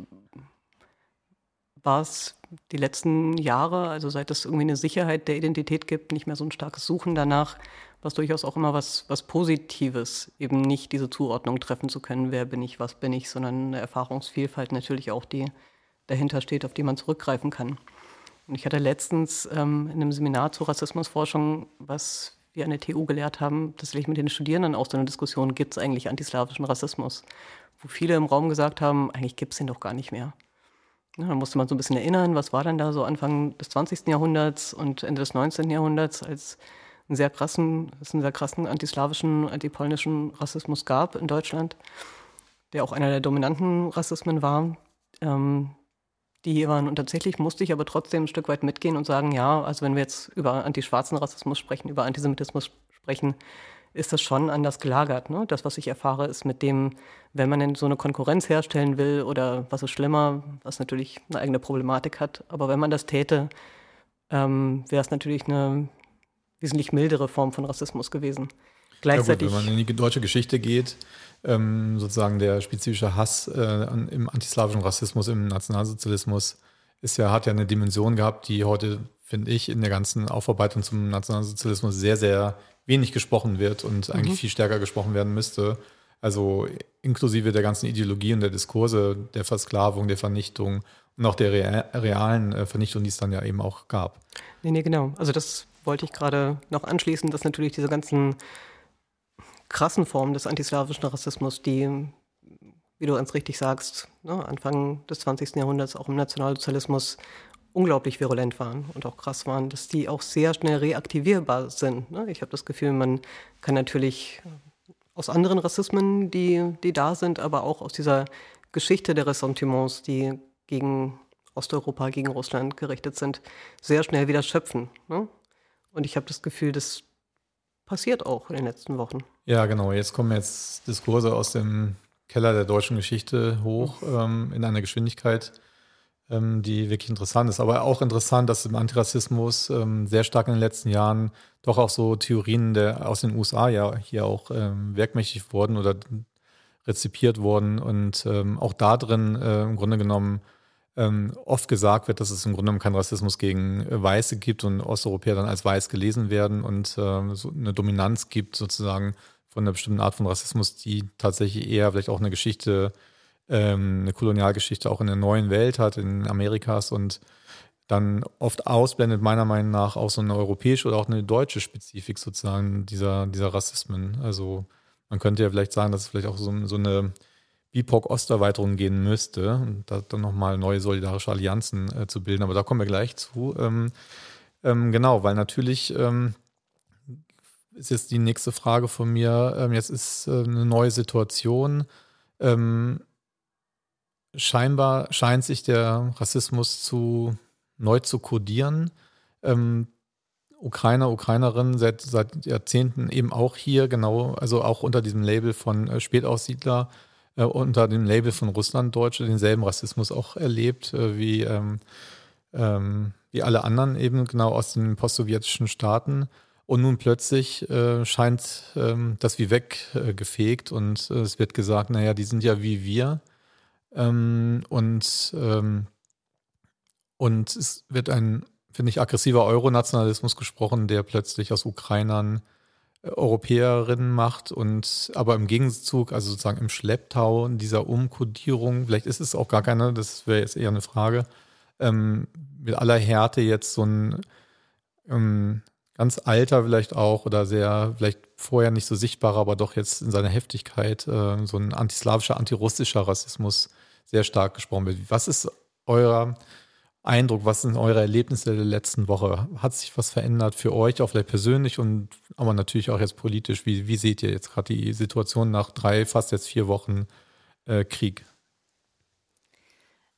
war es die letzten Jahre, also seit es irgendwie eine Sicherheit der Identität gibt, nicht mehr so ein starkes Suchen danach, was durchaus auch immer was, was Positives, eben nicht diese Zuordnung treffen zu können, wer bin ich, was bin ich, sondern eine Erfahrungsvielfalt natürlich auch, die dahinter steht, auf die man zurückgreifen kann. Und ich hatte letztens ähm, in einem Seminar zur Rassismusforschung, was wir an der TU gelehrt haben, tatsächlich mit den Studierenden auch so eine Diskussion, gibt es eigentlich antislawischen Rassismus? Wo viele im Raum gesagt haben, eigentlich gibt es den doch gar nicht mehr. Ja, da musste man so ein bisschen erinnern, was war denn da so Anfang des 20. Jahrhunderts und Ende des 19. Jahrhunderts, als einen sehr krassen, es einen sehr krassen antislawischen, antipolnischen Rassismus gab in Deutschland, der auch einer der dominanten Rassismen war. Ähm, die waren, und tatsächlich musste ich aber trotzdem ein Stück weit mitgehen und sagen, ja, also wenn wir jetzt über antischwarzen Rassismus sprechen, über Antisemitismus sprechen, ist das schon anders gelagert. Ne? Das, was ich erfahre, ist mit dem, wenn man denn so eine Konkurrenz herstellen will oder was ist schlimmer, was natürlich eine eigene Problematik hat, aber wenn man das täte, ähm, wäre es natürlich eine wesentlich mildere Form von Rassismus gewesen. Gleichzeitig. Ja gut, wenn man in die deutsche Geschichte geht, ähm, sozusagen der spezifische Hass äh, im antislawischen Rassismus, im Nationalsozialismus, ist ja, hat ja eine Dimension gehabt, die heute, finde ich, in der ganzen Aufarbeitung zum Nationalsozialismus sehr, sehr wenig gesprochen wird und mhm. eigentlich viel stärker gesprochen werden müsste. Also inklusive der ganzen Ideologie und der Diskurse, der Versklavung, der Vernichtung und auch der realen äh, Vernichtung, die es dann ja eben auch gab. Nee, nee, genau. Also das wollte ich gerade noch anschließen, dass natürlich diese ganzen krassen Formen des antislawischen Rassismus, die, wie du ganz richtig sagst, ne, Anfang des 20. Jahrhunderts auch im Nationalsozialismus unglaublich virulent waren und auch krass waren, dass die auch sehr schnell reaktivierbar sind. Ne? Ich habe das Gefühl, man kann natürlich aus anderen Rassismen, die, die da sind, aber auch aus dieser Geschichte der Ressentiments, die gegen Osteuropa, gegen Russland gerichtet sind, sehr schnell wieder schöpfen. Ne? Und ich habe das Gefühl, das passiert auch in den letzten Wochen. Ja, genau. Jetzt kommen jetzt Diskurse aus dem Keller der deutschen Geschichte hoch ähm, in einer Geschwindigkeit, die wirklich interessant ist. Aber auch interessant, dass im Antirassismus ähm, sehr stark in den letzten Jahren doch auch so Theorien der, aus den USA ja hier auch ähm, werkmächtig wurden oder rezipiert wurden und ähm, auch da drin äh, im Grunde genommen ähm, oft gesagt wird, dass es im Grunde genommen keinen Rassismus gegen äh, Weiße gibt und Osteuropäer dann als weiß gelesen werden und äh, so eine Dominanz gibt sozusagen von einer bestimmten Art von Rassismus, die tatsächlich eher vielleicht auch eine Geschichte, ähm, eine Kolonialgeschichte auch in der neuen Welt hat, in Amerikas und dann oft ausblendet, meiner Meinung nach, auch so eine europäische oder auch eine deutsche Spezifik sozusagen dieser, dieser Rassismen. Also man könnte ja vielleicht sagen, dass es vielleicht auch so, so eine BIPOC-Osterweiterung gehen müsste und da dann nochmal neue solidarische Allianzen äh, zu bilden. Aber da kommen wir gleich zu. Ähm, ähm, genau, weil natürlich ähm, ist jetzt die nächste Frage von mir. Ähm, jetzt ist äh, eine neue Situation. Ähm, scheinbar scheint sich der Rassismus zu neu zu kodieren. Ähm, Ukrainer, Ukrainerinnen seit, seit Jahrzehnten eben auch hier, genau, also auch unter diesem Label von äh, Spätaussiedler, äh, unter dem Label von Russlanddeutsche denselben Rassismus auch erlebt, äh, wie, ähm, ähm, wie alle anderen eben genau aus den postsowjetischen Staaten. Und nun plötzlich äh, scheint ähm, das wie weggefegt und äh, es wird gesagt, naja, die sind ja wie wir. Ähm, und, ähm, und es wird ein, finde ich, aggressiver Euronationalismus gesprochen, der plötzlich aus Ukrainern äh, Europäerinnen macht und aber im Gegenzug, also sozusagen im Schlepptau dieser Umkodierung, vielleicht ist es auch gar keine, das wäre jetzt eher eine Frage, ähm, mit aller Härte jetzt so ein ähm, ganz alter vielleicht auch oder sehr, vielleicht vorher nicht so sichtbarer, aber doch jetzt in seiner Heftigkeit äh, so ein antislawischer, antirussischer Rassismus sehr stark gesprochen wird. Was ist euer Eindruck, was sind eure Erlebnisse der letzten Woche? Hat sich was verändert für euch, auch vielleicht persönlich und aber natürlich auch jetzt politisch? Wie, wie seht ihr jetzt gerade die Situation nach drei, fast jetzt vier Wochen äh, Krieg?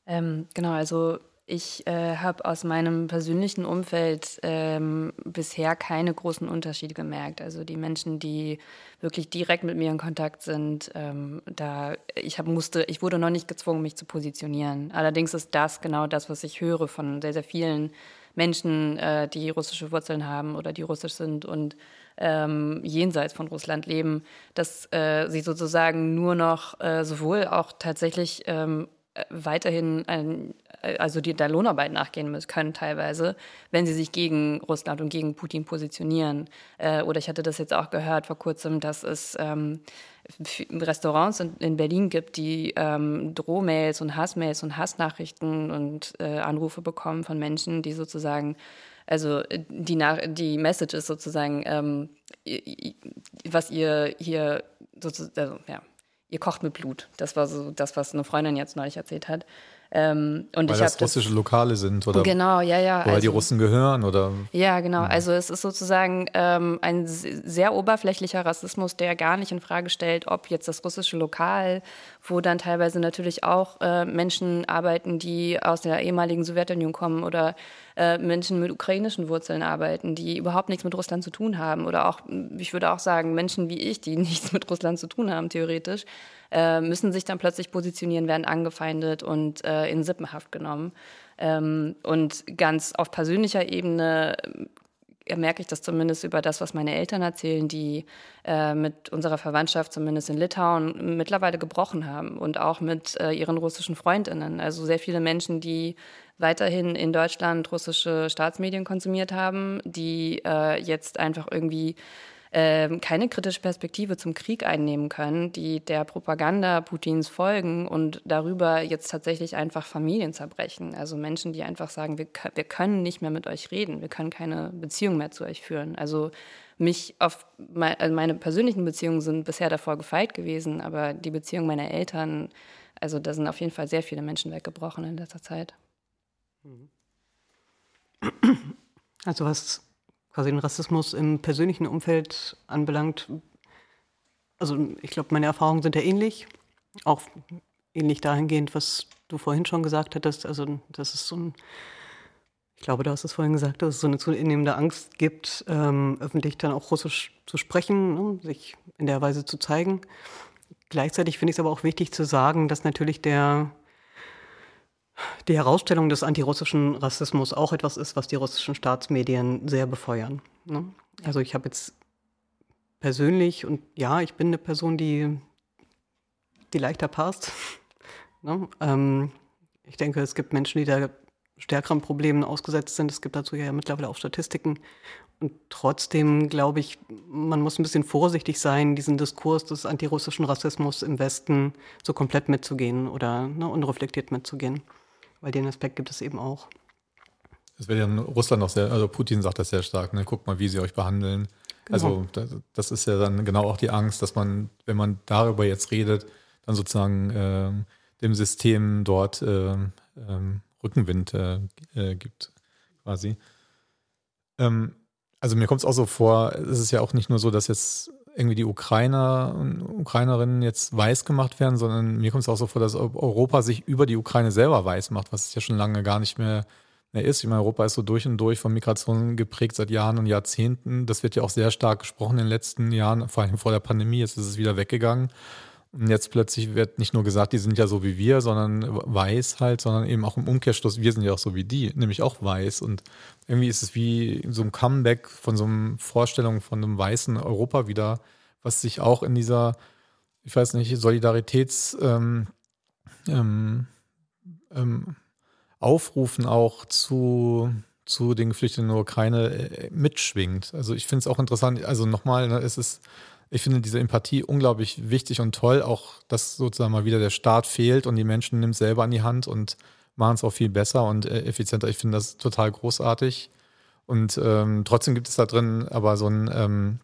Ähm, genau, also ich äh, habe aus meinem persönlichen Umfeld ähm, bisher keine großen Unterschiede gemerkt. Also die Menschen, die wirklich direkt mit mir in Kontakt sind, ähm, da ich hab, musste, ich wurde noch nicht gezwungen, mich zu positionieren. Allerdings ist das genau das, was ich höre von sehr, sehr vielen Menschen, äh, die russische Wurzeln haben oder die russisch sind und ähm, jenseits von Russland leben, dass äh, sie sozusagen nur noch äh, sowohl auch tatsächlich ähm, weiterhin ein, also die der Lohnarbeit nachgehen müssen, können teilweise, wenn sie sich gegen Russland und gegen Putin positionieren. Äh, oder ich hatte das jetzt auch gehört vor kurzem, dass es ähm, Restaurants in, in, Berlin gibt, die ähm, Drohmails und Hassmails und Hassnachrichten und äh, Anrufe bekommen von Menschen, die sozusagen also die, Nach die Message ist sozusagen, ähm, was ihr hier sozusagen, also, ja, ihr kocht mit Blut. Das war so das, was eine Freundin jetzt neulich erzählt hat. Ähm, und weil ich das russische das, Lokale sind oder genau, ja, ja. Weil also, die Russen gehören oder ja, genau. Mhm. Also es ist sozusagen ähm, ein sehr oberflächlicher Rassismus, der gar nicht in Frage stellt, ob jetzt das russische Lokal, wo dann teilweise natürlich auch äh, Menschen arbeiten, die aus der ehemaligen Sowjetunion kommen oder äh, Menschen mit ukrainischen Wurzeln arbeiten, die überhaupt nichts mit Russland zu tun haben oder auch, ich würde auch sagen, Menschen wie ich, die [laughs] nichts mit Russland zu tun haben theoretisch äh, müssen sich dann plötzlich positionieren, werden angefeindet und äh, in Sippenhaft genommen. Ähm, und ganz auf persönlicher Ebene äh, merke ich das zumindest über das, was meine Eltern erzählen, die äh, mit unserer Verwandtschaft, zumindest in Litauen, mittlerweile gebrochen haben und auch mit äh, ihren russischen Freundinnen. Also sehr viele Menschen, die weiterhin in Deutschland russische Staatsmedien konsumiert haben, die äh, jetzt einfach irgendwie ähm, keine kritische Perspektive zum Krieg einnehmen können, die der Propaganda Putins folgen und darüber jetzt tatsächlich einfach Familien zerbrechen. Also Menschen, die einfach sagen, wir, wir können nicht mehr mit euch reden, wir können keine Beziehung mehr zu euch führen. Also mich auf also meine persönlichen Beziehungen sind bisher davor gefeit gewesen, aber die Beziehung meiner Eltern, also da sind auf jeden Fall sehr viele Menschen weggebrochen in letzter Zeit. Also was quasi den Rassismus im persönlichen Umfeld anbelangt, also ich glaube, meine Erfahrungen sind ja ähnlich, auch ähnlich dahingehend, was du vorhin schon gesagt hattest, also dass es so ein Ich glaube, du hast es vorhin gesagt, dass es so eine zunehmende Angst gibt, ähm, öffentlich dann auch Russisch zu sprechen, ne, sich in der Weise zu zeigen. Gleichzeitig finde ich es aber auch wichtig zu sagen, dass natürlich der, die Herausstellung des antirussischen Rassismus auch etwas ist, was die russischen Staatsmedien sehr befeuern. Ne? Also ich habe jetzt persönlich, und ja, ich bin eine Person, die, die leichter passt. [laughs] ne? ähm, ich denke, es gibt Menschen, die da stärkeren Problemen ausgesetzt sind. Es gibt dazu ja mittlerweile auch Statistiken. Und trotzdem glaube ich, man muss ein bisschen vorsichtig sein, diesen Diskurs des antirussischen Rassismus im Westen so komplett mitzugehen oder ne, unreflektiert mitzugehen. Weil den Aspekt gibt es eben auch. Das wird ja in Russland auch sehr, also Putin sagt das sehr stark, ne? guckt mal, wie sie euch behandeln. Genau. Also das, ist ja dann genau auch die Angst, dass man, wenn man darüber jetzt redet, dann sozusagen äh, dem System dort äh, ähm, Rückenwind äh, äh, gibt, quasi. Ähm, also mir kommt es auch so vor, es ist ja auch nicht nur so, dass jetzt irgendwie die Ukrainer und Ukrainerinnen jetzt weiß gemacht werden, sondern mir kommt es auch so vor, dass Europa sich über die Ukraine selber weiß macht, was es ja schon lange gar nicht mehr, ist. Ich meine, Europa ist so durch und durch von Migration geprägt seit Jahren und Jahrzehnten. Das wird ja auch sehr stark gesprochen in den letzten Jahren, vor allem vor der Pandemie. Jetzt ist es wieder weggegangen. Und jetzt plötzlich wird nicht nur gesagt, die sind ja so wie wir, sondern weiß halt, sondern eben auch im Umkehrschluss, wir sind ja auch so wie die, nämlich auch weiß. Und irgendwie ist es wie so ein Comeback von so einer Vorstellung von einem weißen Europa wieder, was sich auch in dieser, ich weiß nicht, Solidaritäts ähm, ähm, ähm, Aufrufen auch zu, zu den Geflüchteten in der Ukraine äh, mitschwingt. Also ich finde es auch interessant, also nochmal, ne, es ist ich finde diese Empathie unglaublich wichtig und toll, auch dass sozusagen mal wieder der Staat fehlt und die Menschen nimmt selber an die Hand und machen es auch viel besser und äh, effizienter. Ich finde das total großartig. Und ähm, trotzdem gibt es da drin aber so, ein, ähm,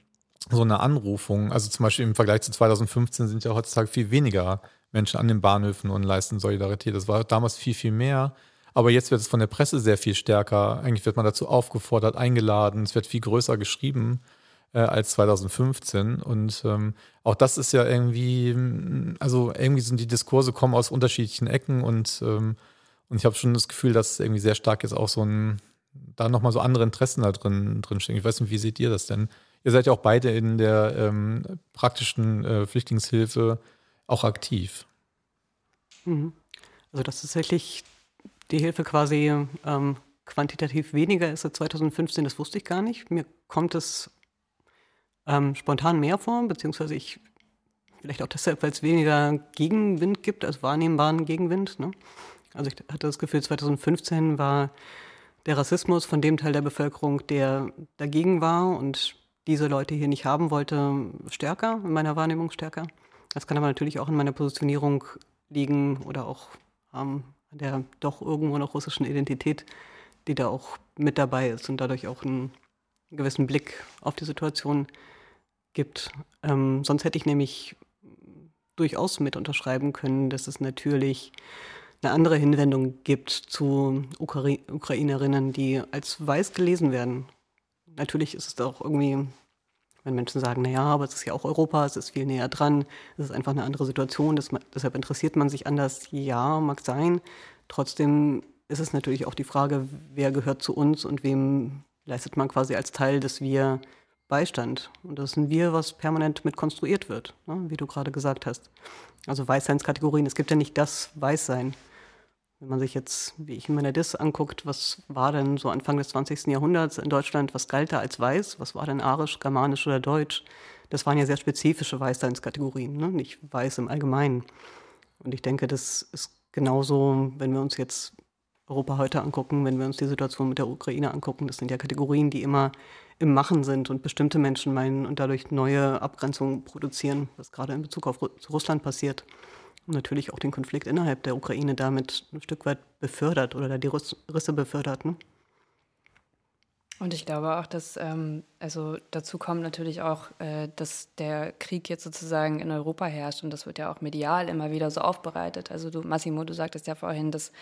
so eine Anrufung. Also zum Beispiel im Vergleich zu 2015 sind ja heutzutage viel weniger Menschen an den Bahnhöfen und leisten Solidarität. Das war damals viel, viel mehr. Aber jetzt wird es von der Presse sehr viel stärker. Eigentlich wird man dazu aufgefordert, eingeladen. Es wird viel größer geschrieben äh, als 2015. Und ähm, auch das ist ja irgendwie, also irgendwie sind die Diskurse kommen aus unterschiedlichen Ecken und, ähm, und ich habe schon das Gefühl, dass irgendwie sehr stark jetzt auch so ein, da nochmal so andere Interessen da drin, drin stehen. Ich weiß nicht, wie seht ihr das denn? Ihr seid ja auch beide in der ähm, praktischen äh, Flüchtlingshilfe auch aktiv. Mhm. Also dass tatsächlich die Hilfe quasi ähm, quantitativ weniger ist als 2015, das wusste ich gar nicht. Mir kommt es ähm, spontan mehr vor, beziehungsweise ich, vielleicht auch deshalb, weil es weniger Gegenwind gibt, als wahrnehmbaren Gegenwind. Ne? Also ich hatte das Gefühl, 2015 war der Rassismus von dem Teil der Bevölkerung, der dagegen war und diese Leute hier nicht haben wollte, stärker, in meiner Wahrnehmung stärker. Das kann aber natürlich auch in meiner Positionierung liegen oder auch ähm, der doch irgendwo noch russischen Identität, die da auch mit dabei ist und dadurch auch einen gewissen Blick auf die Situation gibt. Ähm, sonst hätte ich nämlich durchaus mit unterschreiben können, dass es natürlich eine andere Hinwendung gibt zu Ukra Ukrainerinnen, die als weiß gelesen werden. Natürlich ist es auch irgendwie, wenn Menschen sagen, naja, aber es ist ja auch Europa, es ist viel näher dran, es ist einfach eine andere Situation, das, deshalb interessiert man sich anders. Ja, mag sein. Trotzdem ist es natürlich auch die Frage, wer gehört zu uns und wem leistet man quasi als Teil des Wir Beistand. Und das ist ein Wir, was permanent mit konstruiert wird, ne, wie du gerade gesagt hast. Also Weißseinskategorien. Es gibt ja nicht das Weißsein. Wenn man sich jetzt, wie ich in meiner Diss anguckt, was war denn so Anfang des 20. Jahrhunderts in Deutschland, was galt da als weiß? Was war denn arisch, germanisch oder deutsch? Das waren ja sehr spezifische Weißseinskategorien, ne? nicht weiß im Allgemeinen. Und ich denke, das ist genauso, wenn wir uns jetzt Europa heute angucken, wenn wir uns die Situation mit der Ukraine angucken. Das sind ja Kategorien, die immer im Machen sind und bestimmte Menschen meinen und dadurch neue Abgrenzungen produzieren, was gerade in Bezug auf Russland passiert. Und natürlich auch den Konflikt innerhalb der Ukraine damit ein Stück weit befördert oder da die Risse befördert. Ne? Und ich glaube auch, dass, ähm, also dazu kommt natürlich auch, äh, dass der Krieg jetzt sozusagen in Europa herrscht und das wird ja auch medial immer wieder so aufbereitet. Also du, Massimo, du sagtest ja vorhin, dass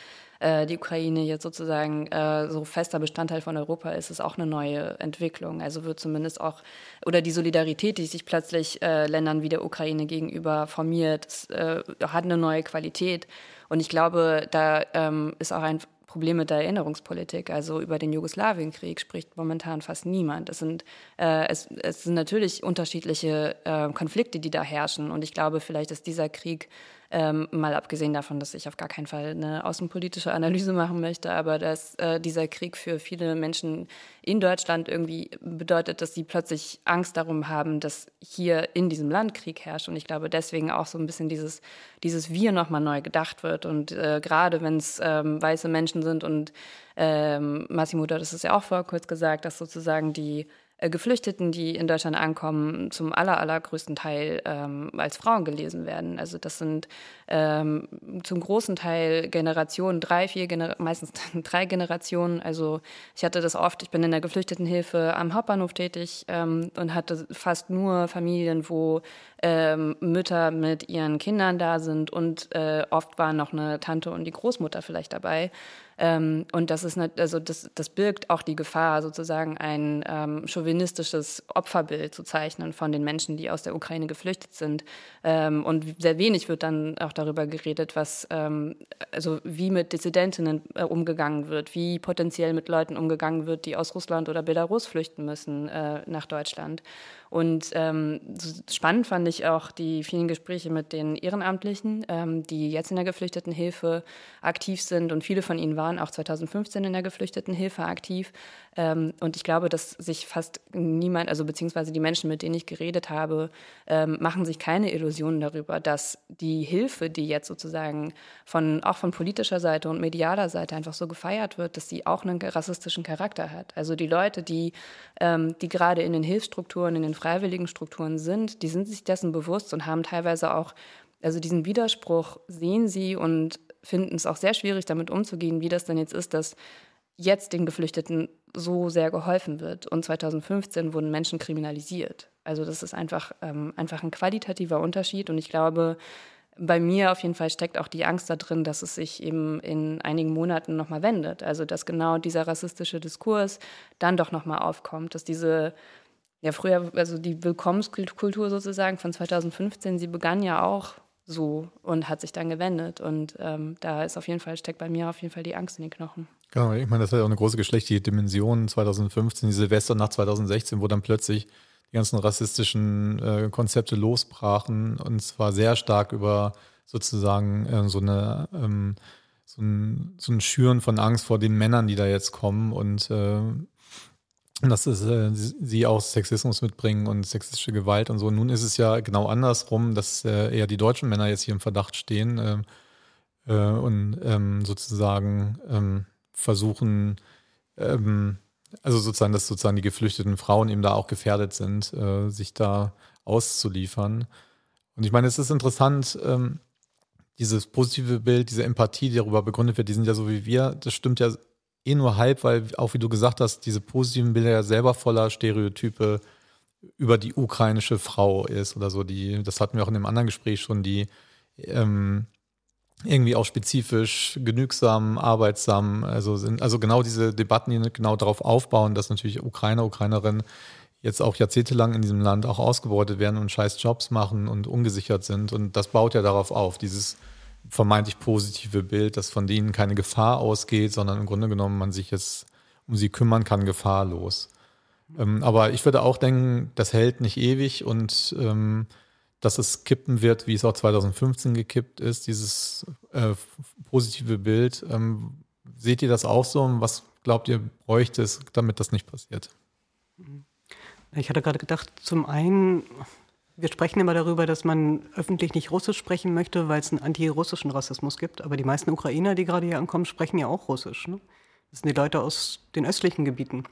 äh, die Ukraine jetzt sozusagen äh, so fester Bestandteil von Europa ist, ist auch eine neue Entwicklung. Also wird zumindest auch, oder die Solidarität, die sich plötzlich äh, Ländern wie der Ukraine gegenüber formiert, ist, äh, hat eine neue Qualität. Und ich glaube, da ähm, ist auch ein Problem mit der Erinnerungspolitik. Also über den Jugoslawienkrieg spricht momentan fast niemand. Es sind, äh, es, es sind natürlich unterschiedliche äh, Konflikte, die da herrschen. Und ich glaube, vielleicht ist dieser Krieg ähm, mal abgesehen davon, dass ich auf gar keinen Fall eine außenpolitische Analyse machen möchte, aber dass äh, dieser Krieg für viele Menschen in Deutschland irgendwie bedeutet, dass sie plötzlich Angst darum haben, dass hier in diesem Land Krieg herrscht. Und ich glaube, deswegen auch so ein bisschen dieses, dieses Wir nochmal neu gedacht wird. Und äh, gerade wenn es ähm, weiße Menschen sind und ähm, Massimo, hattest es ja auch vor kurz gesagt, dass sozusagen die Geflüchteten, die in Deutschland ankommen, zum aller, allergrößten Teil ähm, als Frauen gelesen werden. Also das sind ähm, zum großen Teil Generationen, drei, vier, Gener meistens [laughs] drei Generationen. Also ich hatte das oft, ich bin in der Geflüchtetenhilfe am Hauptbahnhof tätig ähm, und hatte fast nur Familien, wo ähm, Mütter mit ihren Kindern da sind und äh, oft war noch eine Tante und die Großmutter vielleicht dabei. Ähm, und das ist nicht, also das, das birgt auch die Gefahr, sozusagen ein ähm, chauvinistisches Opferbild zu zeichnen von den Menschen, die aus der Ukraine geflüchtet sind. Ähm, und sehr wenig wird dann auch darüber geredet, was, ähm, also wie mit Dissidentinnen äh, umgegangen wird, wie potenziell mit Leuten umgegangen wird, die aus Russland oder Belarus flüchten müssen äh, nach Deutschland. Und ähm, spannend fand ich auch die vielen Gespräche mit den Ehrenamtlichen, ähm, die jetzt in der Geflüchtetenhilfe aktiv sind. Und viele von ihnen waren auch 2015 in der Geflüchtetenhilfe aktiv. Ähm, und ich glaube, dass sich fast niemand, also beziehungsweise die Menschen, mit denen ich geredet habe, ähm, machen sich keine Illusionen darüber, dass die Hilfe, die jetzt sozusagen von, auch von politischer Seite und medialer Seite einfach so gefeiert wird, dass sie auch einen rassistischen Charakter hat. Also die Leute, die, ähm, die gerade in den Hilfsstrukturen, in den freiwilligen Strukturen sind, die sind sich dessen bewusst und haben teilweise auch, also diesen Widerspruch sehen sie und finden es auch sehr schwierig, damit umzugehen, wie das denn jetzt ist, dass jetzt den Geflüchteten so sehr geholfen wird. Und 2015 wurden Menschen kriminalisiert. Also das ist einfach, ähm, einfach ein qualitativer Unterschied. Und ich glaube, bei mir auf jeden Fall steckt auch die Angst da drin, dass es sich eben in einigen Monaten nochmal wendet. Also dass genau dieser rassistische Diskurs dann doch nochmal aufkommt, dass diese ja, früher, also die Willkommenskultur sozusagen von 2015, sie begann ja auch so und hat sich dann gewendet. Und ähm, da ist auf jeden Fall, steckt bei mir auf jeden Fall die Angst in den Knochen. Genau, ich meine, das hat ja auch eine große geschlechtliche Dimension. 2015, die Silvester nach 2016, wo dann plötzlich die ganzen rassistischen äh, Konzepte losbrachen und zwar sehr stark über sozusagen äh, so eine ähm, so ein, so ein Schüren von Angst vor den Männern, die da jetzt kommen und äh, dass es, äh, sie auch Sexismus mitbringen und sexistische Gewalt und so. Nun ist es ja genau andersrum, dass äh, eher die deutschen Männer jetzt hier im Verdacht stehen äh, äh und ähm, sozusagen ähm, versuchen, ähm, also sozusagen, dass sozusagen die geflüchteten Frauen eben da auch gefährdet sind, äh, sich da auszuliefern. Und ich meine, es ist interessant, ähm, dieses positive Bild, diese Empathie, die darüber begründet wird, die sind ja so wie wir, das stimmt ja eh nur halb, weil auch wie du gesagt hast, diese positiven Bilder ja selber voller Stereotype über die ukrainische Frau ist oder so. Die, das hatten wir auch in dem anderen Gespräch schon, die ähm, irgendwie auch spezifisch, genügsam, arbeitsam, also sind, also genau diese Debatten, die genau darauf aufbauen, dass natürlich Ukrainer, Ukrainerinnen jetzt auch jahrzehntelang in diesem Land auch ausgebeutet werden und scheiß Jobs machen und ungesichert sind. Und das baut ja darauf auf, dieses vermeintlich positive Bild, dass von denen keine Gefahr ausgeht, sondern im Grunde genommen man sich jetzt um sie kümmern kann, gefahrlos. Ähm, aber ich würde auch denken, das hält nicht ewig und ähm, dass es kippen wird, wie es auch 2015 gekippt ist, dieses äh, positive Bild. Ähm, seht ihr das auch so und was glaubt ihr, bräuchte es, damit das nicht passiert? Ich hatte gerade gedacht, zum einen wir sprechen immer darüber, dass man öffentlich nicht Russisch sprechen möchte, weil es einen antirussischen Rassismus gibt. Aber die meisten Ukrainer, die gerade hier ankommen, sprechen ja auch Russisch. Ne? Das sind die Leute aus den östlichen Gebieten,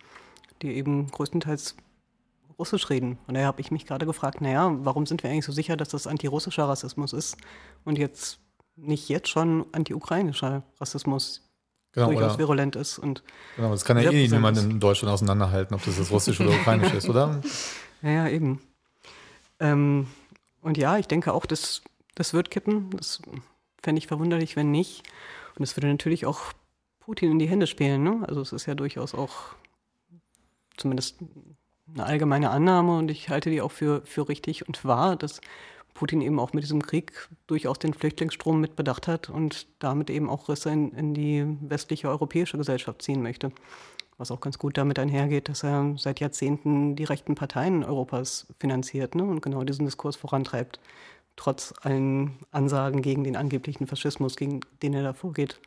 die eben größtenteils Russisch reden. Und daher habe ich mich gerade gefragt, naja, warum sind wir eigentlich so sicher, dass das antirussischer Rassismus ist und jetzt nicht jetzt schon anti-ukrainischer Rassismus genau, durchaus oder, virulent ist. Und genau, das kann ja eh niemand in Deutschland auseinanderhalten, ob das jetzt russisch oder ukrainisch ist, oder? [laughs] Ja, ja, eben. Ähm, und ja, ich denke auch, das, das wird kippen. Das fände ich verwunderlich, wenn nicht. Und es würde natürlich auch Putin in die Hände spielen. Ne? Also es ist ja durchaus auch zumindest eine allgemeine Annahme und ich halte die auch für, für richtig und wahr, dass Putin eben auch mit diesem Krieg durchaus den Flüchtlingsstrom mitbedacht hat und damit eben auch Risse in, in die westliche europäische Gesellschaft ziehen möchte. Was auch ganz gut damit einhergeht, dass er seit Jahrzehnten die rechten Parteien Europas finanziert ne, und genau diesen Diskurs vorantreibt, trotz allen Ansagen gegen den angeblichen Faschismus, gegen den er da vorgeht.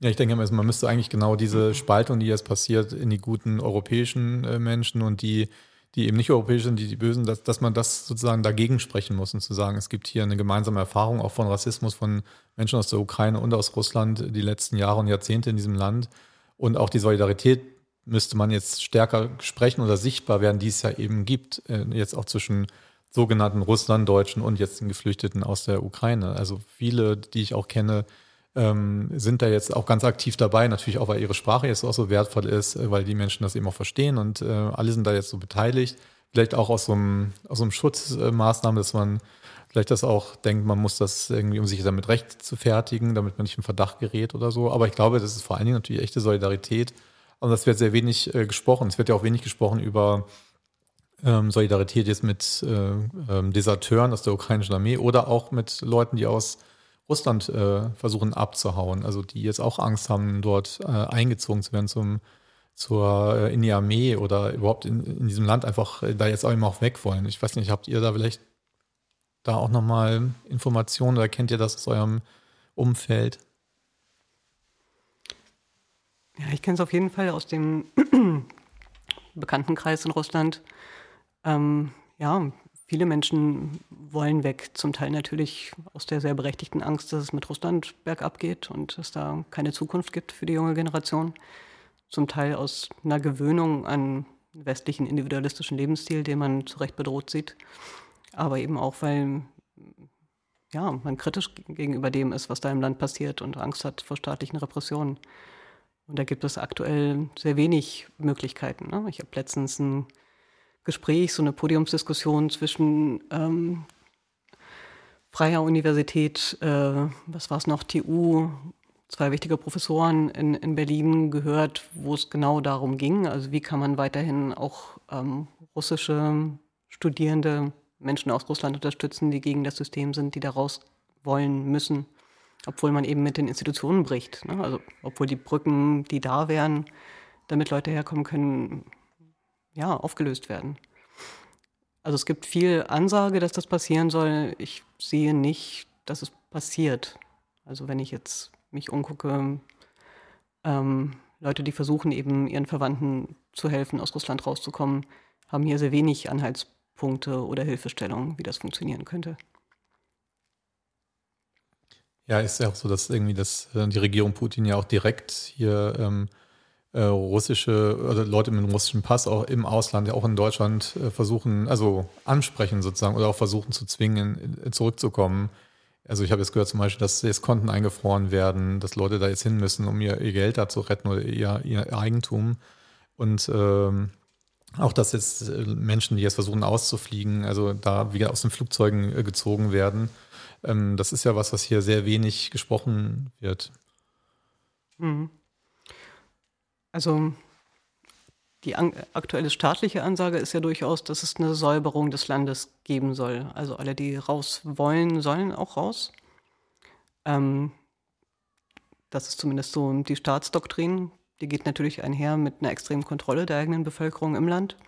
Ja, ich denke, man müsste eigentlich genau diese Spaltung, die jetzt passiert, in die guten europäischen äh, Menschen und die, die eben nicht europäisch sind, die, die Bösen, dass, dass man das sozusagen dagegen sprechen muss und zu sagen, es gibt hier eine gemeinsame Erfahrung auch von Rassismus von Menschen aus der Ukraine und aus Russland die letzten Jahre und Jahrzehnte in diesem Land. Und auch die Solidarität müsste man jetzt stärker sprechen oder sichtbar werden, die es ja eben gibt, äh, jetzt auch zwischen sogenannten Russlanddeutschen und jetzt den Geflüchteten aus der Ukraine. Also viele, die ich auch kenne, ähm, sind da jetzt auch ganz aktiv dabei, natürlich auch, weil ihre Sprache jetzt auch so wertvoll ist, äh, weil die Menschen das eben auch verstehen und äh, alle sind da jetzt so beteiligt. Vielleicht auch aus so einem, aus so einem Schutzmaßnahme, dass man vielleicht das auch denkt, man muss das irgendwie, um sich damit recht zu fertigen, damit man nicht im Verdacht gerät oder so. Aber ich glaube, das ist vor allen Dingen natürlich echte Solidarität. Und das wird sehr wenig äh, gesprochen. Es wird ja auch wenig gesprochen über ähm, Solidarität jetzt mit äh, ähm, Deserteuren aus der ukrainischen Armee oder auch mit Leuten, die aus Russland äh, versuchen abzuhauen, also die jetzt auch Angst haben, dort äh, eingezogen zu werden zum, zur, äh, in die Armee oder überhaupt in, in diesem Land einfach äh, da jetzt auch immer auch weg wollen. Ich weiß nicht, habt ihr da vielleicht da auch nochmal Informationen oder kennt ihr das aus eurem Umfeld? Ja, ich kenne es auf jeden Fall aus dem [clears throat] Bekanntenkreis in Russland. Ähm, ja, viele Menschen wollen weg. Zum Teil natürlich aus der sehr berechtigten Angst, dass es mit Russland bergab geht und es da keine Zukunft gibt für die junge Generation. Zum Teil aus einer Gewöhnung an westlichen individualistischen Lebensstil, den man zu Recht bedroht sieht. Aber eben auch, weil ja, man kritisch gegenüber dem ist, was da im Land passiert und Angst hat vor staatlichen Repressionen. Und da gibt es aktuell sehr wenig Möglichkeiten. Ne? Ich habe letztens ein Gespräch, so eine Podiumsdiskussion zwischen ähm, Freier Universität, äh, was war es noch, TU, zwei wichtige Professoren in, in Berlin gehört, wo es genau darum ging. Also wie kann man weiterhin auch ähm, russische Studierende, Menschen aus Russland unterstützen, die gegen das System sind, die da raus wollen müssen, obwohl man eben mit den Institutionen bricht. Ne? Also obwohl die Brücken, die da wären, damit Leute herkommen können, ja, aufgelöst werden. Also es gibt viel Ansage, dass das passieren soll. Ich sehe nicht, dass es passiert. Also wenn ich jetzt mich umgucke, ähm, Leute, die versuchen eben ihren Verwandten zu helfen, aus Russland rauszukommen, haben hier sehr wenig Anhaltspunkte oder Hilfestellungen, wie das funktionieren könnte. Ja, ist ja auch so, dass irgendwie das, äh, die Regierung Putin ja auch direkt hier ähm, äh, russische oder Leute mit einem russischen Pass auch im Ausland, ja auch in Deutschland äh, versuchen, also ansprechen sozusagen oder auch versuchen zu zwingen, in, zurückzukommen. Also ich habe jetzt gehört zum Beispiel, dass jetzt Konten eingefroren werden, dass Leute da jetzt hin müssen, um ihr, ihr Geld da zu retten oder ihr, ihr Eigentum. Und ähm, auch, dass jetzt äh, Menschen, die jetzt versuchen auszufliegen, also da wieder aus den Flugzeugen äh, gezogen werden. Ähm, das ist ja was, was hier sehr wenig gesprochen wird. Mhm. Also die aktuelle staatliche Ansage ist ja durchaus, dass es eine Säuberung des Landes geben soll. Also alle, die raus wollen, sollen auch raus. Ähm, das ist zumindest so die Staatsdoktrin. Die geht natürlich einher mit einer extremen Kontrolle der eigenen Bevölkerung im Land.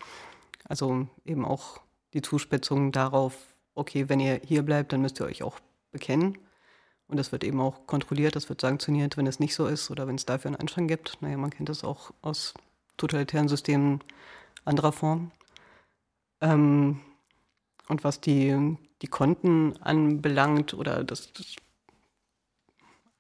Also eben auch die Zuspitzung darauf, okay, wenn ihr hier bleibt, dann müsst ihr euch auch bekennen. Und das wird eben auch kontrolliert, das wird sanktioniert, wenn es nicht so ist oder wenn es dafür einen Anschein gibt. Naja, man kennt das auch aus totalitären Systemen anderer Form. Ähm, und was die, die Konten anbelangt oder das, das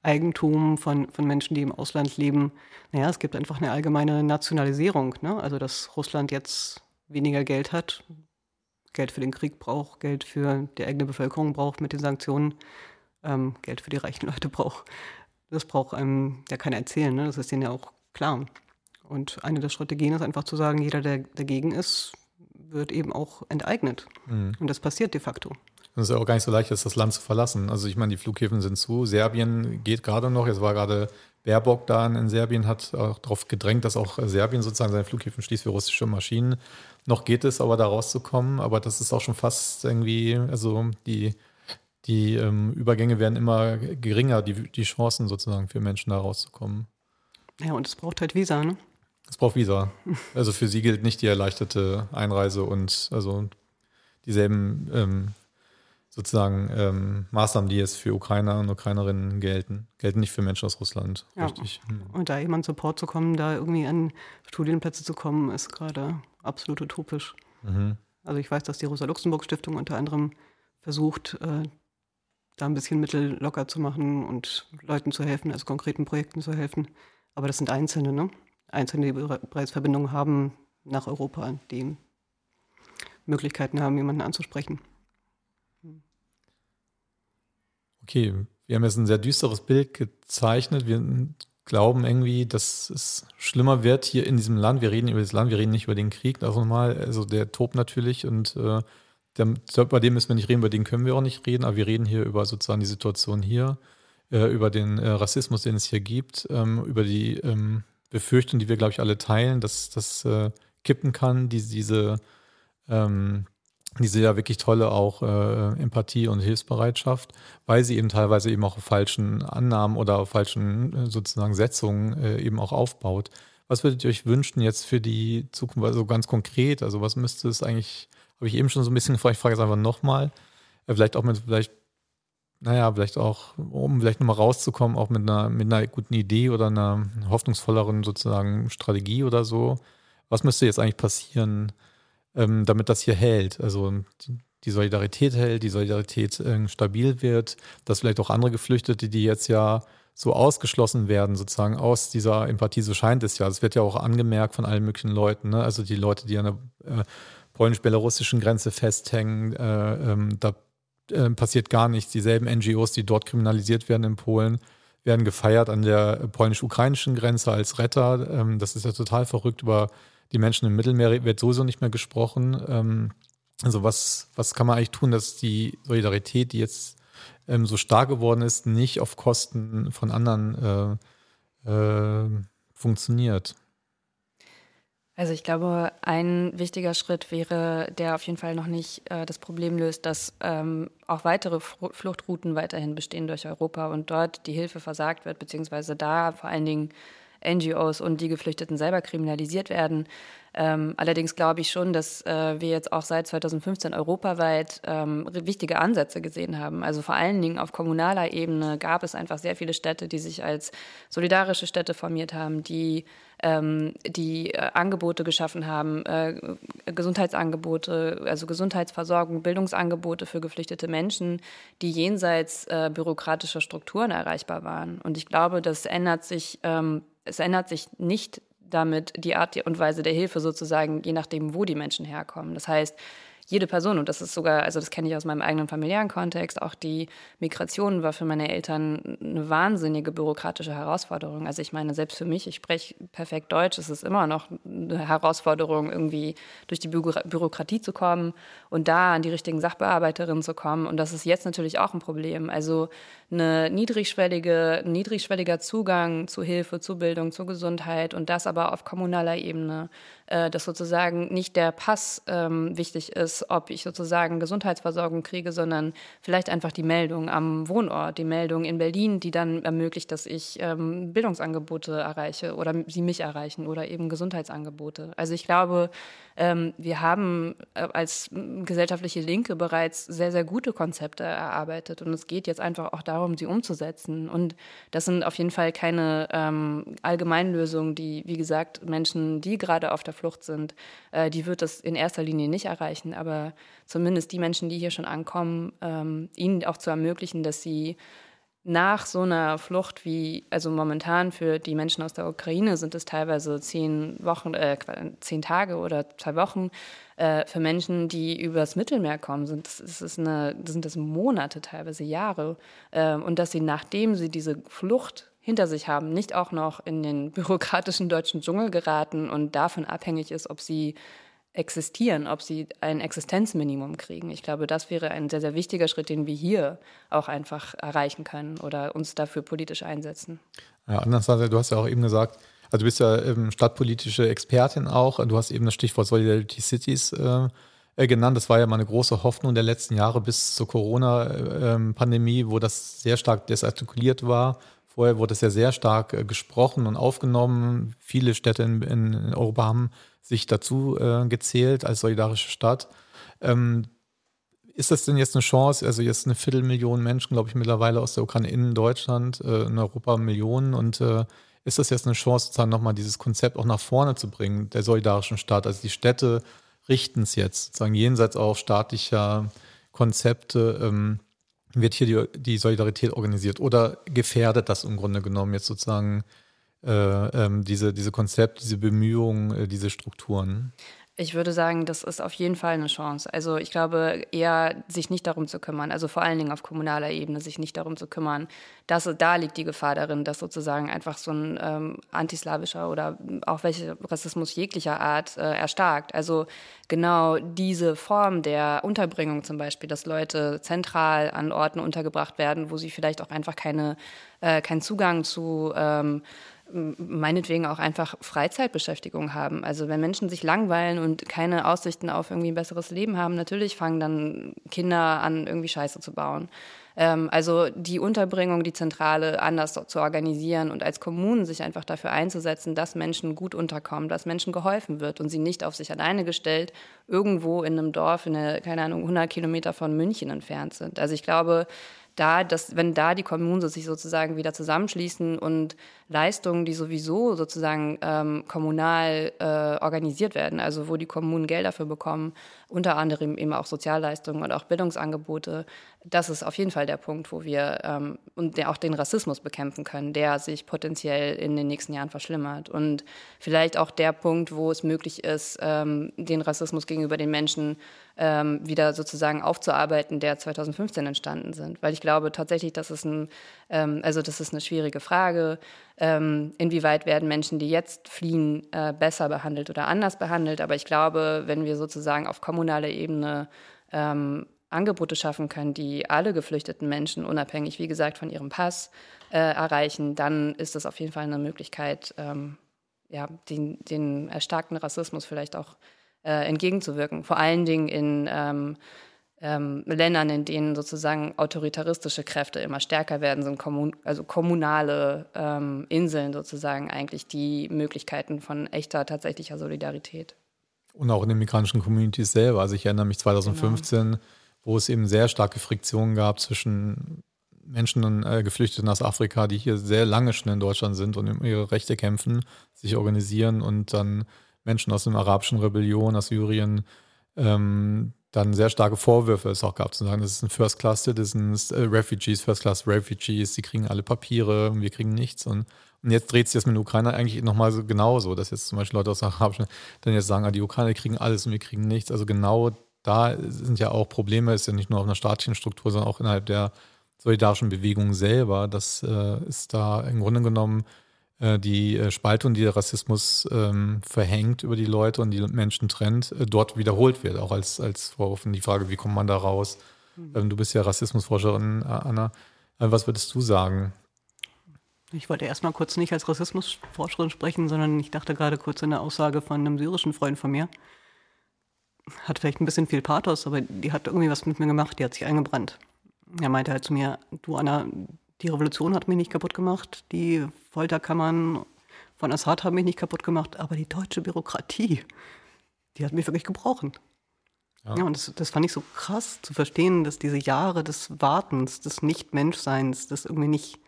Eigentum von, von Menschen, die im Ausland leben, naja, es gibt einfach eine allgemeine Nationalisierung. Ne? Also, dass Russland jetzt weniger Geld hat, Geld für den Krieg braucht, Geld für die eigene Bevölkerung braucht mit den Sanktionen ähm, Geld für die reichen Leute braucht. Das braucht einem ja keiner erzählen, ne? das ist denen ja auch klar. Und eine der Strategien ist einfach zu sagen, jeder, der dagegen ist, wird eben auch enteignet. Mhm. Und das passiert de facto. Und es ist auch gar nicht so leicht, das Land zu verlassen. Also ich meine, die Flughäfen sind zu. Serbien geht gerade noch. Jetzt war gerade Baerbock da in Serbien, hat auch darauf gedrängt, dass auch Serbien sozusagen seine Flughäfen schließt für russische Maschinen. Noch geht es aber da rauszukommen, aber das ist auch schon fast irgendwie, also die, die ähm, Übergänge werden immer geringer, die, die Chancen sozusagen für Menschen da rauszukommen. Ja, und es braucht halt Visa, ne? Es braucht Visa. Also für sie gilt nicht die erleichterte Einreise und also dieselben ähm, sozusagen ähm, Maßnahmen, die jetzt für Ukrainer und Ukrainerinnen gelten, gelten nicht für Menschen aus Russland. Ja. Richtig. Hm. Und da jemand Support zu kommen, da irgendwie an Studienplätze zu kommen, ist gerade absolut utopisch. Mhm. Also ich weiß, dass die Rosa-Luxemburg-Stiftung unter anderem versucht, äh, da ein bisschen Mittel locker zu machen und Leuten zu helfen, also konkreten Projekten zu helfen. Aber das sind Einzelne, ne? Einzelne, die bereits Verbindungen haben nach Europa, die Möglichkeiten haben, jemanden anzusprechen. Okay, wir haben jetzt ein sehr düsteres Bild gezeichnet. Wir glauben irgendwie, dass es schlimmer wird hier in diesem Land. Wir reden über das Land, wir reden nicht über den Krieg. Also nochmal, also der tobt natürlich und äh, bei dem müssen wir nicht reden, über den können wir auch nicht reden, aber wir reden hier über sozusagen die Situation hier, äh, über den äh, Rassismus, den es hier gibt, ähm, über die ähm, Befürchtung, die wir, glaube ich, alle teilen, dass das äh, kippen kann, die, diese ähm, diese ja wirklich tolle auch Empathie und Hilfsbereitschaft, weil sie eben teilweise eben auch auf falschen Annahmen oder auf falschen sozusagen Setzungen eben auch aufbaut. Was würdet ihr euch wünschen jetzt für die Zukunft, also ganz konkret? Also was müsste es eigentlich, habe ich eben schon so ein bisschen gefragt, ich frage jetzt einfach nochmal, äh, vielleicht auch mit, vielleicht, naja, vielleicht auch, um vielleicht nochmal rauszukommen, auch mit einer, mit einer guten Idee oder einer hoffnungsvolleren sozusagen Strategie oder so. Was müsste jetzt eigentlich passieren? ähm, damit das hier hält. Also die Solidarität hält, die Solidarität äh, stabil wird, dass vielleicht auch andere Geflüchtete, die jetzt ja so ausgeschlossen werden, sozusagen aus dieser Empathie, so scheint es ja. Es wird ja auch angemerkt von allen möglichen Leuten, ne? also die Leute, die an der äh, polnisch-belarussischen Grenze festhängen, äh, ähm, da äh, passiert gar nichts. Dieselben NGOs, die dort kriminalisiert werden in Polen, werden gefeiert an der polnisch-ukrainischen Grenze als Retter. Ähm, das ist ja total verrückt über die Menschen im Mittelmeer wird sowieso nicht mehr gesprochen. Ähm, also was, was kann man eigentlich tun, dass die Solidarität, die jetzt ähm, so stark geworden ist, nicht auf Kosten von anderen äh, äh, funktioniert? Also ich glaube, ein wichtiger Schritt wäre, der auf jeden Fall noch nicht äh, das Problem löst, dass ähm, auch weitere Fluchtrouten weiterhin bestehen durch Europa und dort die Hilfe versagt wird, beziehungsweise da vor allen Dingen NGOs und die Geflüchteten selber kriminalisiert werden. Ähm, allerdings glaube ich schon, dass äh, wir jetzt auch seit 2015 europaweit ähm, wichtige Ansätze gesehen haben. Also vor allen Dingen auf kommunaler Ebene gab es einfach sehr viele Städte, die sich als solidarische Städte formiert haben, die ähm, die äh, Angebote geschaffen haben, äh, Gesundheitsangebote, also Gesundheitsversorgung, Bildungsangebote für geflüchtete Menschen, die jenseits äh, bürokratischer Strukturen erreichbar waren. Und ich glaube, das ändert sich, ähm, es ändert sich nicht damit die Art und Weise der Hilfe sozusagen, je nachdem, wo die Menschen herkommen. Das heißt, jede Person, und das ist sogar, also das kenne ich aus meinem eigenen familiären Kontext, auch die Migration war für meine Eltern eine wahnsinnige bürokratische Herausforderung. Also ich meine, selbst für mich, ich spreche perfekt Deutsch, es ist immer noch eine Herausforderung, irgendwie durch die Bürokratie zu kommen und da an die richtigen Sachbearbeiterinnen zu kommen. Und das ist jetzt natürlich auch ein Problem. Also eine niedrigschwellige, niedrigschwelliger Zugang zu Hilfe, zu Bildung, zu Gesundheit und das aber auf kommunaler Ebene, äh, dass sozusagen nicht der Pass ähm, wichtig ist, ob ich sozusagen Gesundheitsversorgung kriege, sondern vielleicht einfach die Meldung am Wohnort, die Meldung in Berlin, die dann ermöglicht, dass ich ähm, Bildungsangebote erreiche oder sie mich erreichen oder eben Gesundheitsangebote. Also ich glaube, ähm, wir haben äh, als gesellschaftliche Linke bereits sehr, sehr gute Konzepte erarbeitet und es geht jetzt einfach auch darum, sie umzusetzen. Und das sind auf jeden Fall keine ähm, Allgemeinlösungen, die, wie gesagt, Menschen, die gerade auf der Flucht sind, äh, die wird das in erster Linie nicht erreichen, aber zumindest die Menschen, die hier schon ankommen, ähm, ihnen auch zu ermöglichen, dass sie nach so einer Flucht wie, also momentan für die Menschen aus der Ukraine sind es teilweise zehn Wochen, äh, zehn Tage oder zwei Wochen. Äh, für Menschen, die übers Mittelmeer kommen, sind das, ist eine, sind das Monate, teilweise Jahre. Äh, und dass sie, nachdem sie diese Flucht hinter sich haben, nicht auch noch in den [laughs] bürokratischen deutschen Dschungel geraten und davon abhängig ist, ob sie existieren, ob sie ein Existenzminimum kriegen. Ich glaube, das wäre ein sehr, sehr wichtiger Schritt, den wir hier auch einfach erreichen können oder uns dafür politisch einsetzen. Ja, andererseits, du hast ja auch eben gesagt, also du bist ja ähm, stadtpolitische Expertin auch. Du hast eben das Stichwort Solidarity Cities äh, äh, genannt. Das war ja mal eine große Hoffnung der letzten Jahre bis zur Corona-Pandemie, wo das sehr stark desartikuliert war. Vorher wurde es ja sehr stark äh, gesprochen und aufgenommen. Viele Städte in, in Europa haben sich dazu äh, gezählt als solidarische Stadt. Ähm, ist das denn jetzt eine Chance? Also jetzt eine Viertelmillion Menschen, glaube ich, mittlerweile aus der Ukraine in Deutschland, äh, in Europa Millionen und äh, ist das jetzt eine Chance, sozusagen nochmal dieses Konzept auch nach vorne zu bringen, der solidarischen Stadt? Also die Städte richten es jetzt, sozusagen jenseits auch staatlicher Konzepte, ähm, wird hier die, die, Solidarität organisiert oder gefährdet das im Grunde genommen jetzt sozusagen äh, ähm, diese, diese Konzepte, diese Bemühungen, äh, diese Strukturen? Ich würde sagen, das ist auf jeden Fall eine Chance. Also ich glaube eher, sich nicht darum zu kümmern, also vor allen Dingen auf kommunaler Ebene, sich nicht darum zu kümmern, dass da liegt die Gefahr darin, dass sozusagen einfach so ein ähm, antislawischer oder auch welcher Rassismus jeglicher Art äh, erstarkt. Also genau diese Form der Unterbringung zum Beispiel, dass Leute zentral an Orten untergebracht werden, wo sie vielleicht auch einfach keine, äh, keinen Zugang zu ähm, meinetwegen auch einfach Freizeitbeschäftigung haben. Also wenn Menschen sich langweilen und keine Aussichten auf irgendwie ein besseres Leben haben, natürlich fangen dann Kinder an, irgendwie Scheiße zu bauen. Ähm, also die Unterbringung, die Zentrale anders zu organisieren und als Kommunen sich einfach dafür einzusetzen, dass Menschen gut unterkommen, dass Menschen geholfen wird und sie nicht auf sich alleine gestellt irgendwo in einem Dorf, in eine, keine Ahnung, 100 Kilometer von München entfernt sind. Also ich glaube, da, dass, wenn da die Kommunen sich sozusagen wieder zusammenschließen und Leistungen, die sowieso sozusagen ähm, kommunal äh, organisiert werden, also wo die Kommunen Geld dafür bekommen, unter anderem eben auch Sozialleistungen und auch Bildungsangebote, das ist auf jeden Fall der Punkt, wo wir ähm, und auch den Rassismus bekämpfen können, der sich potenziell in den nächsten Jahren verschlimmert. Und vielleicht auch der Punkt, wo es möglich ist, ähm, den Rassismus gegenüber den Menschen ähm, wieder sozusagen aufzuarbeiten, der 2015 entstanden sind. Weil ich glaube tatsächlich, dass es ein, ähm, also das ist eine schwierige Frage. Ähm, inwieweit werden Menschen, die jetzt fliehen, äh, besser behandelt oder anders behandelt? Aber ich glaube, wenn wir sozusagen auf kommunaler Ebene ähm, Angebote schaffen können, die alle geflüchteten Menschen, unabhängig, wie gesagt, von ihrem Pass, äh, erreichen, dann ist das auf jeden Fall eine Möglichkeit, ähm, ja, den, den erstarkten Rassismus vielleicht auch äh, entgegenzuwirken. Vor allen Dingen in ähm, ähm, Ländern, in denen sozusagen autoritaristische Kräfte immer stärker werden, sind kommun also kommunale ähm, Inseln sozusagen eigentlich die Möglichkeiten von echter, tatsächlicher Solidarität. Und auch in den migrantischen Communities selber. Also ich erinnere mich 2015, genau. wo es eben sehr starke Friktionen gab zwischen Menschen und äh, Geflüchteten aus Afrika, die hier sehr lange schon in Deutschland sind und um ihre Rechte kämpfen, sich organisieren und dann Menschen aus der arabischen Rebellion, aus Syrien, ähm, dann sehr starke Vorwürfe es auch gab, zu sagen, das ist ein First-Class Citizens, äh, Refugees, First-Class Refugees, die kriegen alle Papiere und wir kriegen nichts. Und, und jetzt dreht sich das mit den Ukrainer eigentlich nochmal so genauso, dass jetzt zum Beispiel Leute aus Arabischen dann jetzt sagen, ah, die Ukrainer kriegen alles und wir kriegen nichts. Also genau da sind ja auch Probleme, ist ja nicht nur auf einer staatlichen Struktur, sondern auch innerhalb der solidarischen Bewegung selber. Das äh, ist da im Grunde genommen die äh, Spaltung, die der Rassismus ähm, verhängt über die Leute und die Menschen trennt, äh, dort wiederholt wird, auch als, als Vorwurf. Die Frage, wie kommt man da raus? Mhm. Ähm, du bist ja Rassismusforscherin, Anna. Äh, was würdest du sagen? Ich wollte erstmal kurz nicht als Rassismusforscherin sprechen, sondern ich dachte gerade kurz an eine Aussage von einem syrischen Freund von mir. Hat vielleicht ein bisschen viel Pathos, aber die hat irgendwie was mit mir gemacht, die hat sich eingebrannt. Er meinte halt zu mir, du Anna, die Revolution hat mich nicht kaputt gemacht, die Folterkammern von Assad haben mich nicht kaputt gemacht, aber die deutsche Bürokratie, die hat mich wirklich gebrochen. Ja, ja und das, das fand ich so krass zu verstehen, dass diese Jahre des Wartens, des Nicht-Menschseins, des irgendwie nicht